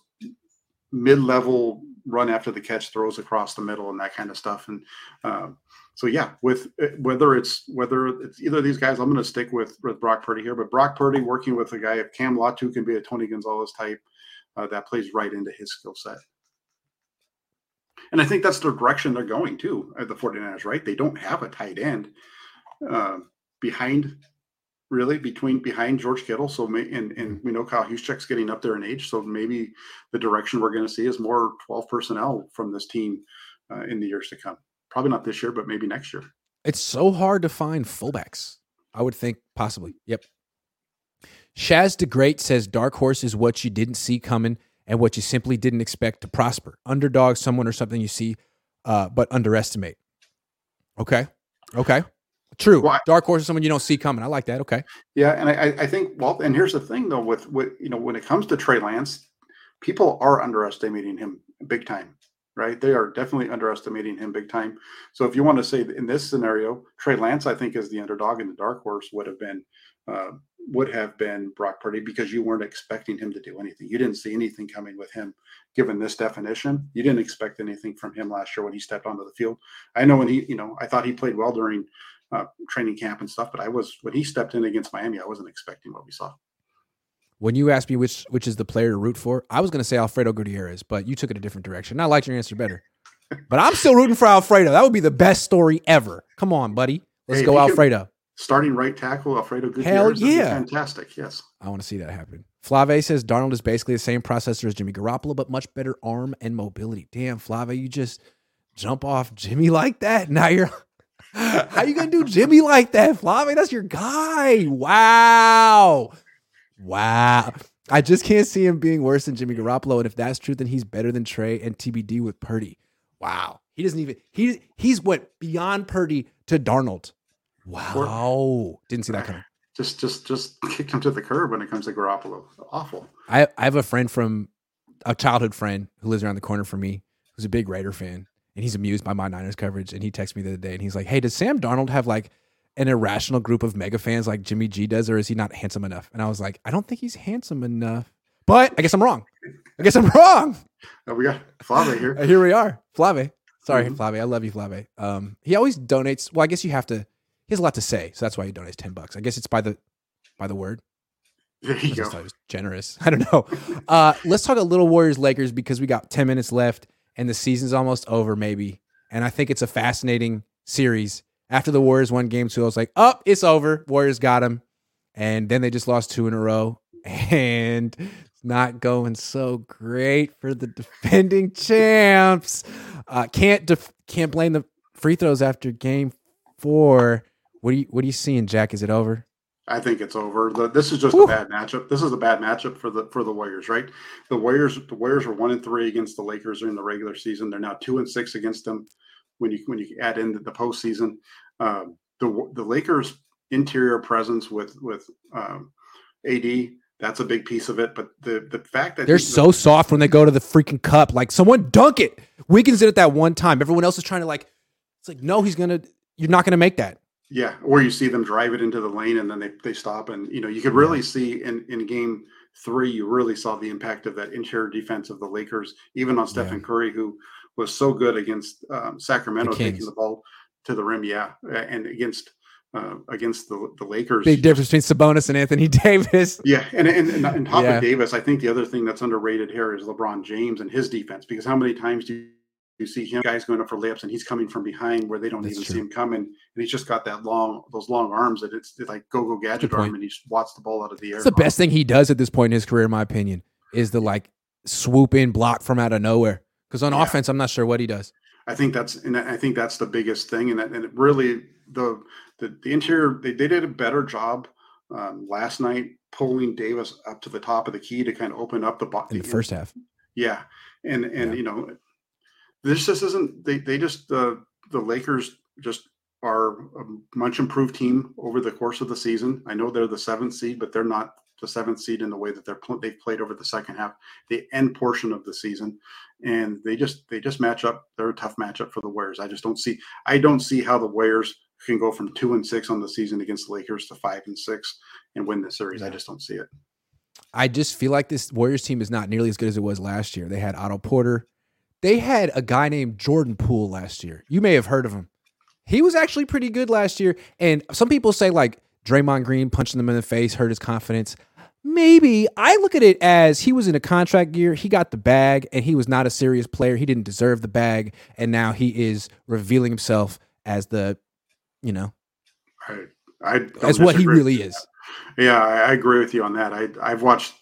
mid-level run after the catch throws across the middle and that kind of stuff. And um, so yeah, with uh, whether it's whether it's either of these guys, I'm going to stick with with Brock Purdy here. But Brock Purdy working with a guy, if Cam Latu can be a Tony Gonzalez type, uh, that plays right into his skill set. And I think that's the direction they're going to at the 49ers, right? They don't have a tight end uh, behind really between behind George Kittle. So may, and and we know Kyle Juszczyk's getting up there in age. So maybe the direction we're going to see is more 12 personnel from this team uh, in the years to come. Probably not this year, but maybe next year. It's so hard to find fullbacks. I would think possibly. Yep. Shaz the Great says dark horse is what you didn't see coming and what you simply didn't expect to prosper. Underdog, someone or something you see, uh, but underestimate. Okay. Okay. True. Well, Dark horse is someone you don't see coming. I like that. Okay. Yeah, and I, I think well, and here's the thing though, with with you know when it comes to Trey Lance, people are underestimating him big time right? They are definitely underestimating him big time. So if you want to say in this scenario, Trey Lance, I think, is the underdog, and the dark horse would have been uh, would have been Brock Purdy because you weren't expecting him to do anything. You didn't see anything coming with him, given this definition. You didn't expect anything from him last year when he stepped onto the field. I know when he, you know, I thought he played well during uh, training camp and stuff, but I was when he stepped in against Miami, I wasn't expecting what we saw. When you asked me which which is the player to root for, I was going to say Alfredo Gutierrez, but you took it a different direction. I liked your answer better. but I'm still rooting for Alfredo. That would be the best story ever. Come on, buddy. Let's hey, go Alfredo. Starting right tackle Alfredo Gutierrez. Hell yeah. Fantastic. Yes. I want to see that happen. Flave says Darnold is basically the same processor as Jimmy Garoppolo, but much better arm and mobility. Damn, Flave, you just jump off Jimmy like that. Now you're how you gonna do Jimmy like that, Flave? That's your guy. Wow. Wow. I just can't see him being worse than Jimmy Garoppolo. And if that's true, then he's better than Trey and TBD with Purdy. Wow. He doesn't even he he's went beyond Purdy to Darnold. Wow. Didn't see that coming. Just just just kicked him to the curb when it comes to Garoppolo. Awful. I, I have a friend from a childhood friend who lives around the corner from me who's a big Raider fan. And he's amused by my Niners coverage. And he texted me the other day and he's like, Hey, does Sam Darnold have like an irrational group of mega fans like Jimmy G does, or is he not handsome enough? And I was like, I don't think he's handsome enough. But I guess I'm wrong. I guess I'm wrong. Oh, we got Flave here. here we are. Flave. Sorry, mm-hmm. Flave. I love you, Flave. Um, he always donates. Well, I guess you have to. He has a lot to say, so that's why he donates ten bucks. I guess it's by the by the word. There you go. I was generous. I don't know. Uh, let's talk a little Warriors Lakers because we got ten minutes left and the season's almost over, maybe. And I think it's a fascinating series after the Warriors won game two, I was like, oh, it's over. Warriors got him. And then they just lost two in a row. And it's not going so great for the defending champs. Uh, can't def- can't blame the free throws after game four. What are you what are you seeing, Jack? Is it over? I think it's over. The, this is just a bad matchup. This is a bad matchup for the for the Warriors, right? The Warriors the Warriors were one and three against the Lakers during the regular season. They're now two and six against them when you when you add in the, the postseason. Um, the the Lakers' interior presence with with um, AD that's a big piece of it. But the the fact that they're so soft when they go to the freaking cup, like someone dunk it. Wiggins did it that one time. Everyone else is trying to like. It's like no, he's gonna. You're not gonna make that. Yeah, or you see them drive it into the lane and then they, they stop, and you know you could really see in in game three, you really saw the impact of that interior defense of the Lakers, even on Stephen yeah. Curry, who was so good against um, Sacramento the taking the ball to the rim. Yeah, and against uh, against the the Lakers. Big difference between Sabonis and Anthony Davis. Yeah, and and, and, top yeah. of Davis, I think the other thing that's underrated here is LeBron James and his defense because how many times do you see him guys going up for layups and he's coming from behind where they don't That's even true. see him coming and he's just got that long those long arms that it's like go go gadget arm and he just wats the ball out of the air It's the best thing he does at this point in his career, in my opinion, is the like swoop in block from out of nowhere. Because on Yeah. offense, I'm not sure what he does. I think that's and I think that's the biggest thing and, that- and really the the, the interior they, they did a better job um, last night pulling Davis up to the top of the key to kind of open up the bo- in the first half. Yeah, and and Yeah. you know, this just isn't. They they just the the Lakers just are a much improved team over the course of the season. I know they're the seventh seed, but they're not the seventh seed in the way that they're they've played over the second half, the end portion of the season, and they just they just match up. They're a tough matchup for the Warriors. I just don't see. I don't see how the Warriors can go from two and six on the season against the Lakers to five and six and win the series. I just don't see it. I just feel like this Warriors team is not nearly as good as it was last year. They had Otto Porter. They had a guy named Jordan Poole last year. You may have heard of him. He was actually pretty good last year. And some people say like Draymond Green punching them in the face hurt his confidence. Maybe I look at it as he was in a contract year. He got the bag and he was not a serious player. He didn't deserve the bag. And now he is revealing himself as the, you know, I I as what he really is. Yeah, I, I agree with you on that. I I've watched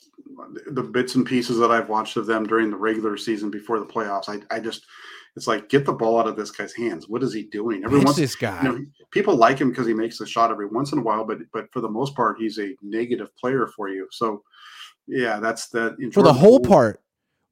the bits and pieces that I've watched of them during the regular season before the playoffs. I I just it's like get the ball out of this guy's hands. What is he doing? Every once this guy. you know, people like him because he makes a shot every once in a while, but but for the most part, he's a negative player for you. So yeah, that's that for the whole part.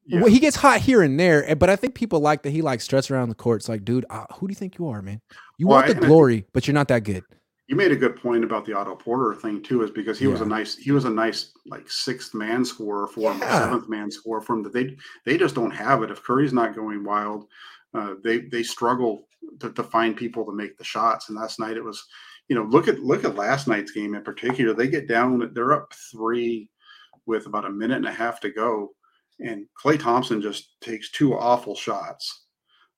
Yeah. Well, he gets hot here and there, but I think people like that he like struts around the court. It's like, dude, uh, who do you think you are, man? You Well, want the I- glory, but you're not that good. You made a good point about the Otto Porter thing too, is because he was a nice he was a nice like sixth man scorer for him, Yeah. seventh man scorer for him. That they they just don't have it. If Curry's not going wild, uh, they they struggle to, to find people to make the shots. And last night it was, you know, look at look at last night's game in particular. They get down, they're up three with about a minute and a half to go, and Klay Thompson just takes two awful shots.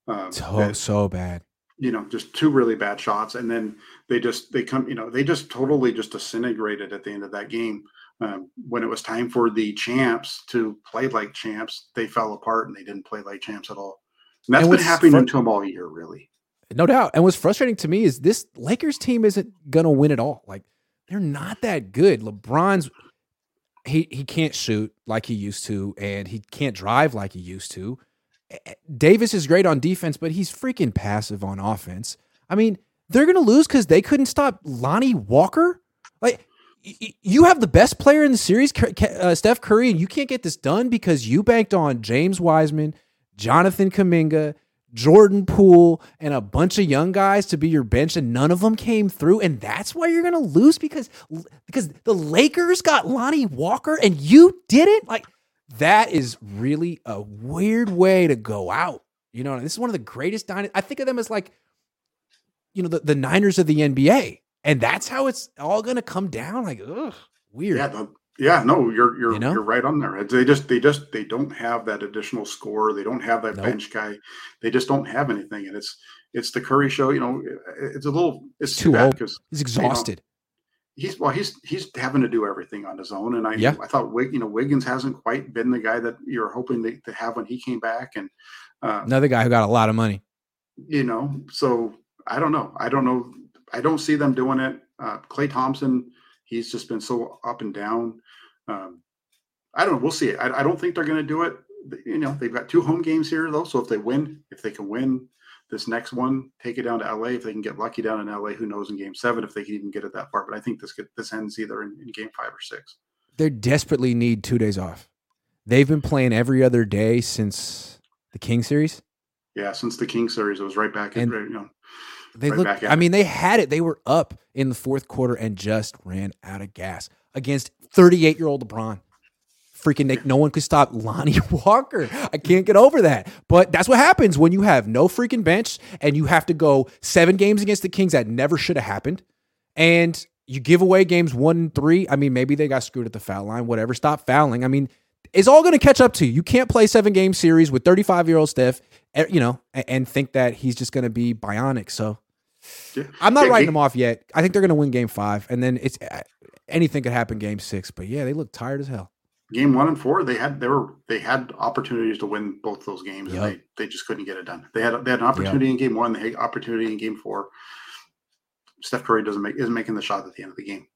Um, So that- so bad. You know, just two really bad shots, and then they just they come, you know, they just totally just disintegrated at the end of that game. Um, when it was time for the champs to play like champs, they fell apart and they didn't play like champs at all. And that's And been happening to them all year, really. No doubt. And what's frustrating to me is this Lakers team isn't gonna win at all. Like they're not that good. LeBron's he he can't shoot like he used to, and he can't drive like he used to. Davis is great on defense, but he's freaking passive on offense. I mean, they're gonna lose because they couldn't stop Lonnie Walker. Like y- you have the best player in the series, uh, Steph Curry, and you can't get this done because you banked on James Wiseman, Jonathan Kuminga, Jordan Poole, and a bunch of young guys to be your bench, and none of them came through, and that's why you're gonna lose because because the Lakers got Lonnie Walker and you didn't. Like that is really a weird way to go out. You know, this is one of the greatest. Dyna- I think of them as like, you know, the, the Niners of the NBA, and that's how it's all gonna come down. Like, ugh, weird. Yeah, the, yeah, no, you're you're You know? you're right on there. They just they just they don't have that additional score. They don't have that Nope. bench guy. They just don't have anything, and it's it's the Curry show. You know, it's a little it's Too bad old. because He's exhausted. He's well he's he's having to do everything on his own. And i Yeah. i thought Wig, you know wiggins hasn't quite been the guy that you're hoping to, to have when he came back. And uh, Another guy who got a lot of money. you know so i don't know. I don't know. I don't see them doing it. Uh Klay Thompson he's just been so up and down. Um i don't know. We'll see. I, I don't think they're going to do it. You know they've got two home games here though. So if they win if they can win this next one, take it down to LA. If they can get lucky down in LA, who knows in game seven if they can even get it that far. But I think this could, this ends either in, in game five or six. They desperately need two days off. They've been playing every other day since the King series. Yeah, since the King series, it was right back at And- you know. They Right look. back at I mean, they had it. They were up in the fourth quarter and just ran out of gas against 38 year old LeBron. Freaking Nick, no one could stop Lonnie Walker. I can't get over that. But that's what happens when you have no freaking bench and you have to go seven games against the Kings that never should have happened. And you give away games one and three. I mean, maybe they got screwed at the foul line, whatever. Stop fouling. I mean, it's all going to catch up to you. You can't play seven game series with 35 year old Steph, eh, you know, and think that he's just going to be bionic. So. I'm not Yeah, writing them off yet. I think they're going to win game five, and then it's uh, anything could happen game six. But yeah, they look tired as hell. Game one and four, they had they were they had opportunities to win both those games, Yep. and they, they just couldn't get it done. They had they had an opportunity in game one, they had opportunity in game four. Steph Curry doesn't make isn't making the shot at the end of the game.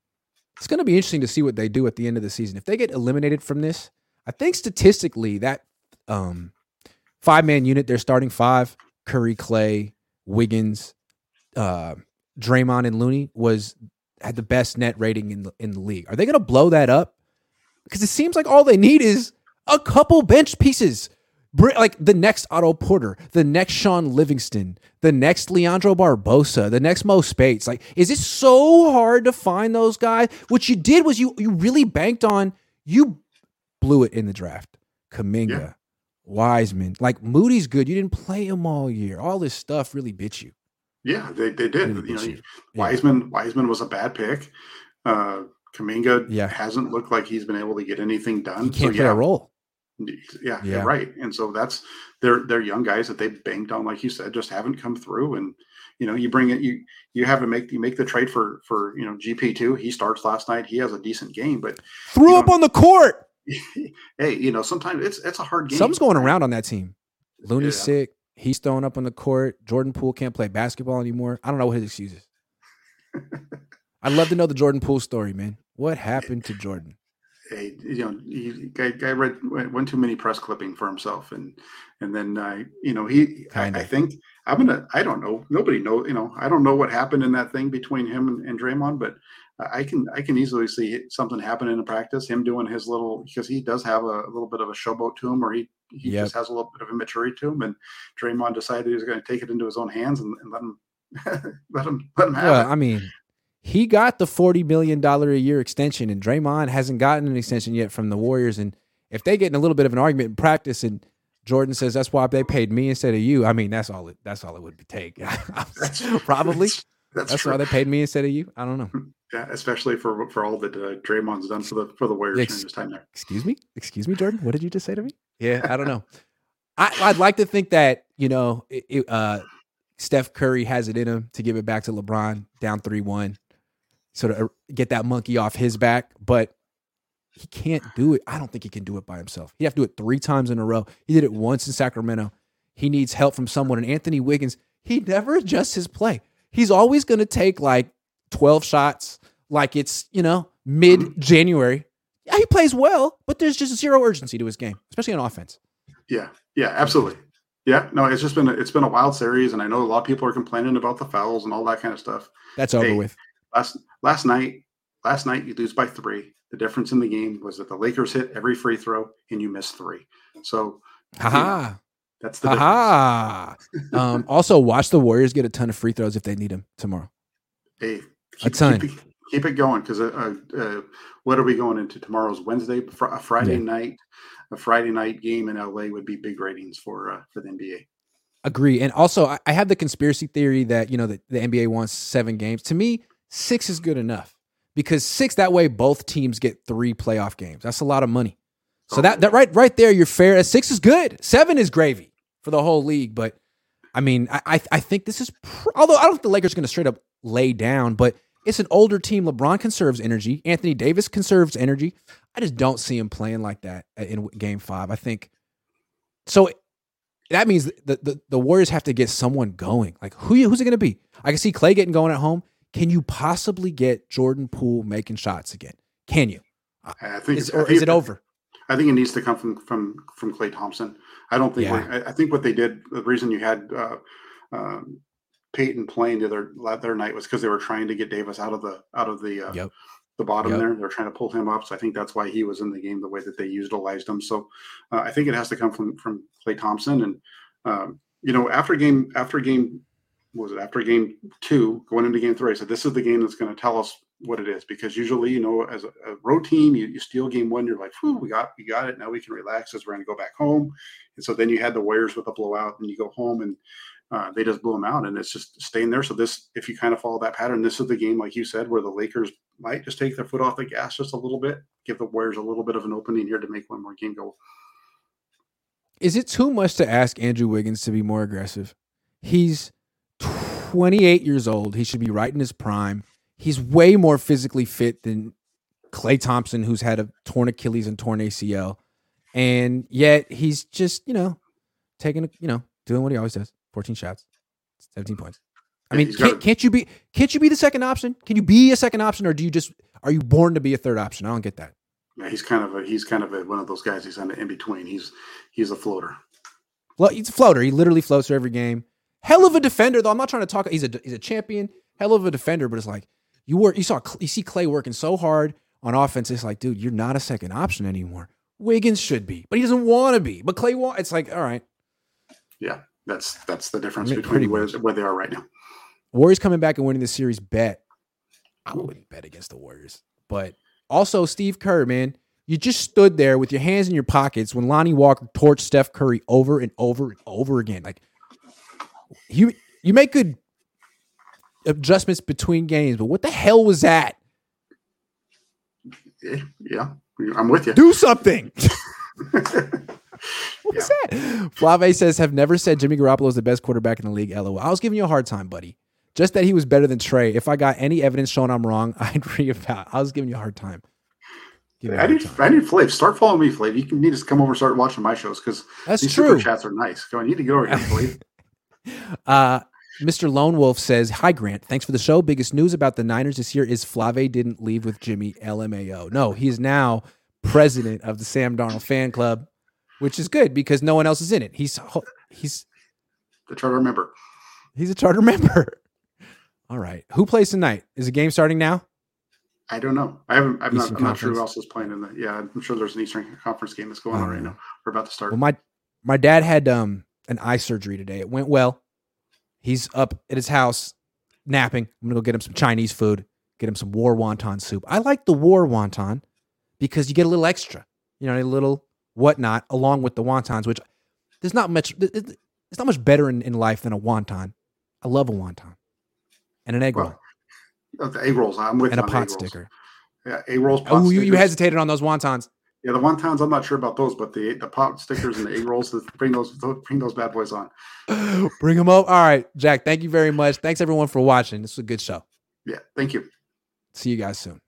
It's going to be interesting to see what they do at the end of the season. If they get eliminated from this, I think statistically that um, five man unit, they're starting five Curry, Klay, Wiggins, uh, Draymond, and Looney was had the best net rating in the, in the league. Are they going to blow that up? Because it seems like all they need is a couple bench pieces. Like the next Otto Porter, the next Shaun Livingston, the next Leandro Barbosa, the next Mo Speights. Like, is it so hard to find those guys? What you did was you you really banked on you blew it in the draft. Kuminga, Yeah. Wiseman, like Moody's good. You didn't play him all year. All this stuff really bit you. Yeah, they, they did. Really you know, you. Yeah. Wiseman Wiseman was a bad pick. Uh, Kuminga Yeah. hasn't looked like he's been able to get anything done. He can't so, play yeah, a role. Yeah, Yeah. right. And so that's they're they're young guys that they banked on, like you said, just haven't come through. And you know, you bring it, you you have to make you make the trade for for you know GP two. He starts last night. He has a decent game, but Threw You up know, on the court. hey, you know, sometimes it's it's a hard game. Something's going around on that team. Looney's Yeah. sick. He's throwing up on the court. Jordan Poole can't play basketball anymore. I don't know what his excuse is. I'd love to know the Jordan Poole story, man. What happened to Jordan? Hey, you know, he, guy, guy read went too many press clipping for himself, and and then uh, you know he. I, I think I'm gonna. I don't know. Nobody know. You know, I don't know what happened in that thing between him and, and Draymond, but I can I can easily see something happen in a practice. Him doing his little because he does have a, little bit of a showboat to him, or he he Yep. just has a little bit of immaturity to him, and Draymond decided he was going to take it into his own hands and, and let him let him let him have Well, it. I mean, he got the forty million dollar a year extension, and Draymond hasn't gotten an extension yet from the Warriors. And if they get in a little bit of an argument in practice, and Jordan says that's why they paid me instead of you, I mean, that's all. It, that's all it would take. Probably That's, that's, that's why they paid me instead of you. I don't know. Yeah, especially for for all that uh, Draymond's done for the for the Warriors Ex- during his time there. Excuse me, excuse me, Jordan. What did you just say to me? Yeah, I don't know. I, I'd like to think that you know, it, uh, Steph Curry has it in him to give it back to LeBron down three one, sort of get that monkey off his back, but he can't do it. I don't think he can do it by himself. He'd have to do it three times in a row. He did it once in Sacramento. He needs help from someone. And Anthony Wiggins, he never adjusts his play. He's always going to take like 12 shots, like it's, you know, mid January. Yeah, he plays well, but there's just zero urgency to his game, especially on offense. Yeah, yeah, absolutely. Yeah, no, it's just been a, it's been a wild series, and I know a lot of people are complaining about the fouls and all that kind of stuff. That's over Hey. with. Last last night, last night you lose by three. The difference in the game was that the Lakers hit every free throw and you missed three. So Haha. that's the difference. Um, also, watch the Warriors get a ton of free throws if they need them tomorrow. Hey, A ton. Keep, it- keep it going because uh, uh, what are we going into tomorrow's Wednesday? Fr- a Friday Yeah. night, a Friday night game in LA would be big ratings for uh, for the NBA. Agree. And also, I, I have the conspiracy theory that, you know, the, the NBA wants seven games. To me, six is good enough because six, that way both teams get three playoff games. That's a lot of money. So that, that right right there, you're fair. Six is good. Seven is gravy for the whole league. But I mean, I I, think this is pr- although I don't think the Lakers are going to straight up lay down, but it's an older team. LeBron conserves energy. Anthony Davis conserves energy. I just don't see him playing like that uh, in Game Five. I think so. That means the the, the Warriors have to get someone going. Like who who's it going to be? I can see Klay getting going at home. Can you possibly get Jordan Poole making shots again? Can you? I think Is, I think is it over? I think it needs to come from from from Klay Thompson. I don't think. Yeah. we're- I, I think what they did. The reason you had uh, um, Peyton playing the other the other night was because they were trying to get Davis out of the out of the uh, Yep. the bottom Yep. there. They're trying to pull him up. So I think that's why he was in the game the way that they utilized him. So uh, I think it has to come from from Klay Thompson. And um, you know, after game after game was it after game two going into game three, I said this is the game that's going to tell us what it is because usually you know as a, a road team you, you steal game one you're like Whew, we got we got it. Now we can relax as we're going to go back home. And so then you had the Warriors with a blowout and you go home and uh, they just blew them out and it's just staying there. So this if you kind of follow that pattern this is the game like you said where the Lakers might just take their foot off the gas just a little bit give the Warriors a little bit of an opening here to make one more game go. Is it too much to ask Andrew Wiggins to be more aggressive? He's 28 years old. He should be right in his prime. He's way more physically fit than Klay Thompson, who's had a torn Achilles and torn ACL, and yet he's just you know taking you know doing what he always does: fourteen shots, seventeen points. I mean, can't, can't you be can't you be the second option? Can you be a second option, or do you just are you born to be a third option? I don't get that. Yeah, he's kind of a he's kind of a, one of those guys. He's on the in between. He's he's a floater. Well, he's a floater. He literally floats for every game. Hell of a defender, though. I'm not trying to talk. He's a he's a champion. Hell of a defender, but it's like you were You saw you see Klay working so hard on offense. It's like, dude, you're not a second option anymore. Wiggins should be, but he doesn't want to be. But Klay want. It's like, all right, Yeah, that's that's the difference I mean, between where, where they are right now. Warriors coming back and winning the series. Bet I wouldn't bet against the Warriors, but also Steve Kerr, man. You just stood there with your hands in your pockets when Lonnie Walker torched Steph Curry over and over and over again. Like you, you make good adjustments between games, but what the hell was that? Yeah, I'm with you. Do something. What What's that? Flave says, have never said Jimmy Garoppolo is the best quarterback in the league. LOL. I was giving you a hard time, buddy. Just that he was better than Trey. If I got any evidence showing I'm wrong, I'd reevaluate. I was giving you a hard time. Giving you a I need time. I need Flav. Start following me, Flav. You can need to come over and start watching my shows because these true. super chats are nice. Go, I need to get over here, Flav. Uh, Mr. Lone Wolf says, Hi, Grant. Thanks for the show. Biggest news about the Niners this year is Flave didn't leave with Jimmy LMAO. No, he is now president of the Sam Darnold fan club, which is good because no one else is in it. He's he's to try to remember. he's a charter member. All right. Who plays tonight? Is the game starting now? I don't know. I haven't. I'm not. I'm not sure who else is playing in the. Yeah, I'm sure there's an Eastern Conference game that's going on right know. now. We're about to start. Well, my my dad had um an eye surgery today. It went well. He's up at his house napping. I'm gonna go get him some Chinese food. Get him some wor wonton soup. I like the wor wonton because you get a little extra. You know, a little whatnot along with the wontons, which there's not much. it- it- It's not much better in, in life than a wonton. I love a wonton and an egg roll Well, Uh, the egg rolls. I'm with and a pot sticker. Yeah, egg rolls. Pot Oh, you, you hesitated on those wontons. Yeah, the wontons. I'm not sure about those, but the the pot stickers and the egg rolls. To bring those. Bring those bad boys on. Bring them up. All right, Jack. Thank you very much. Thanks everyone for watching. This was a good show. Yeah. Thank you. See you guys soon.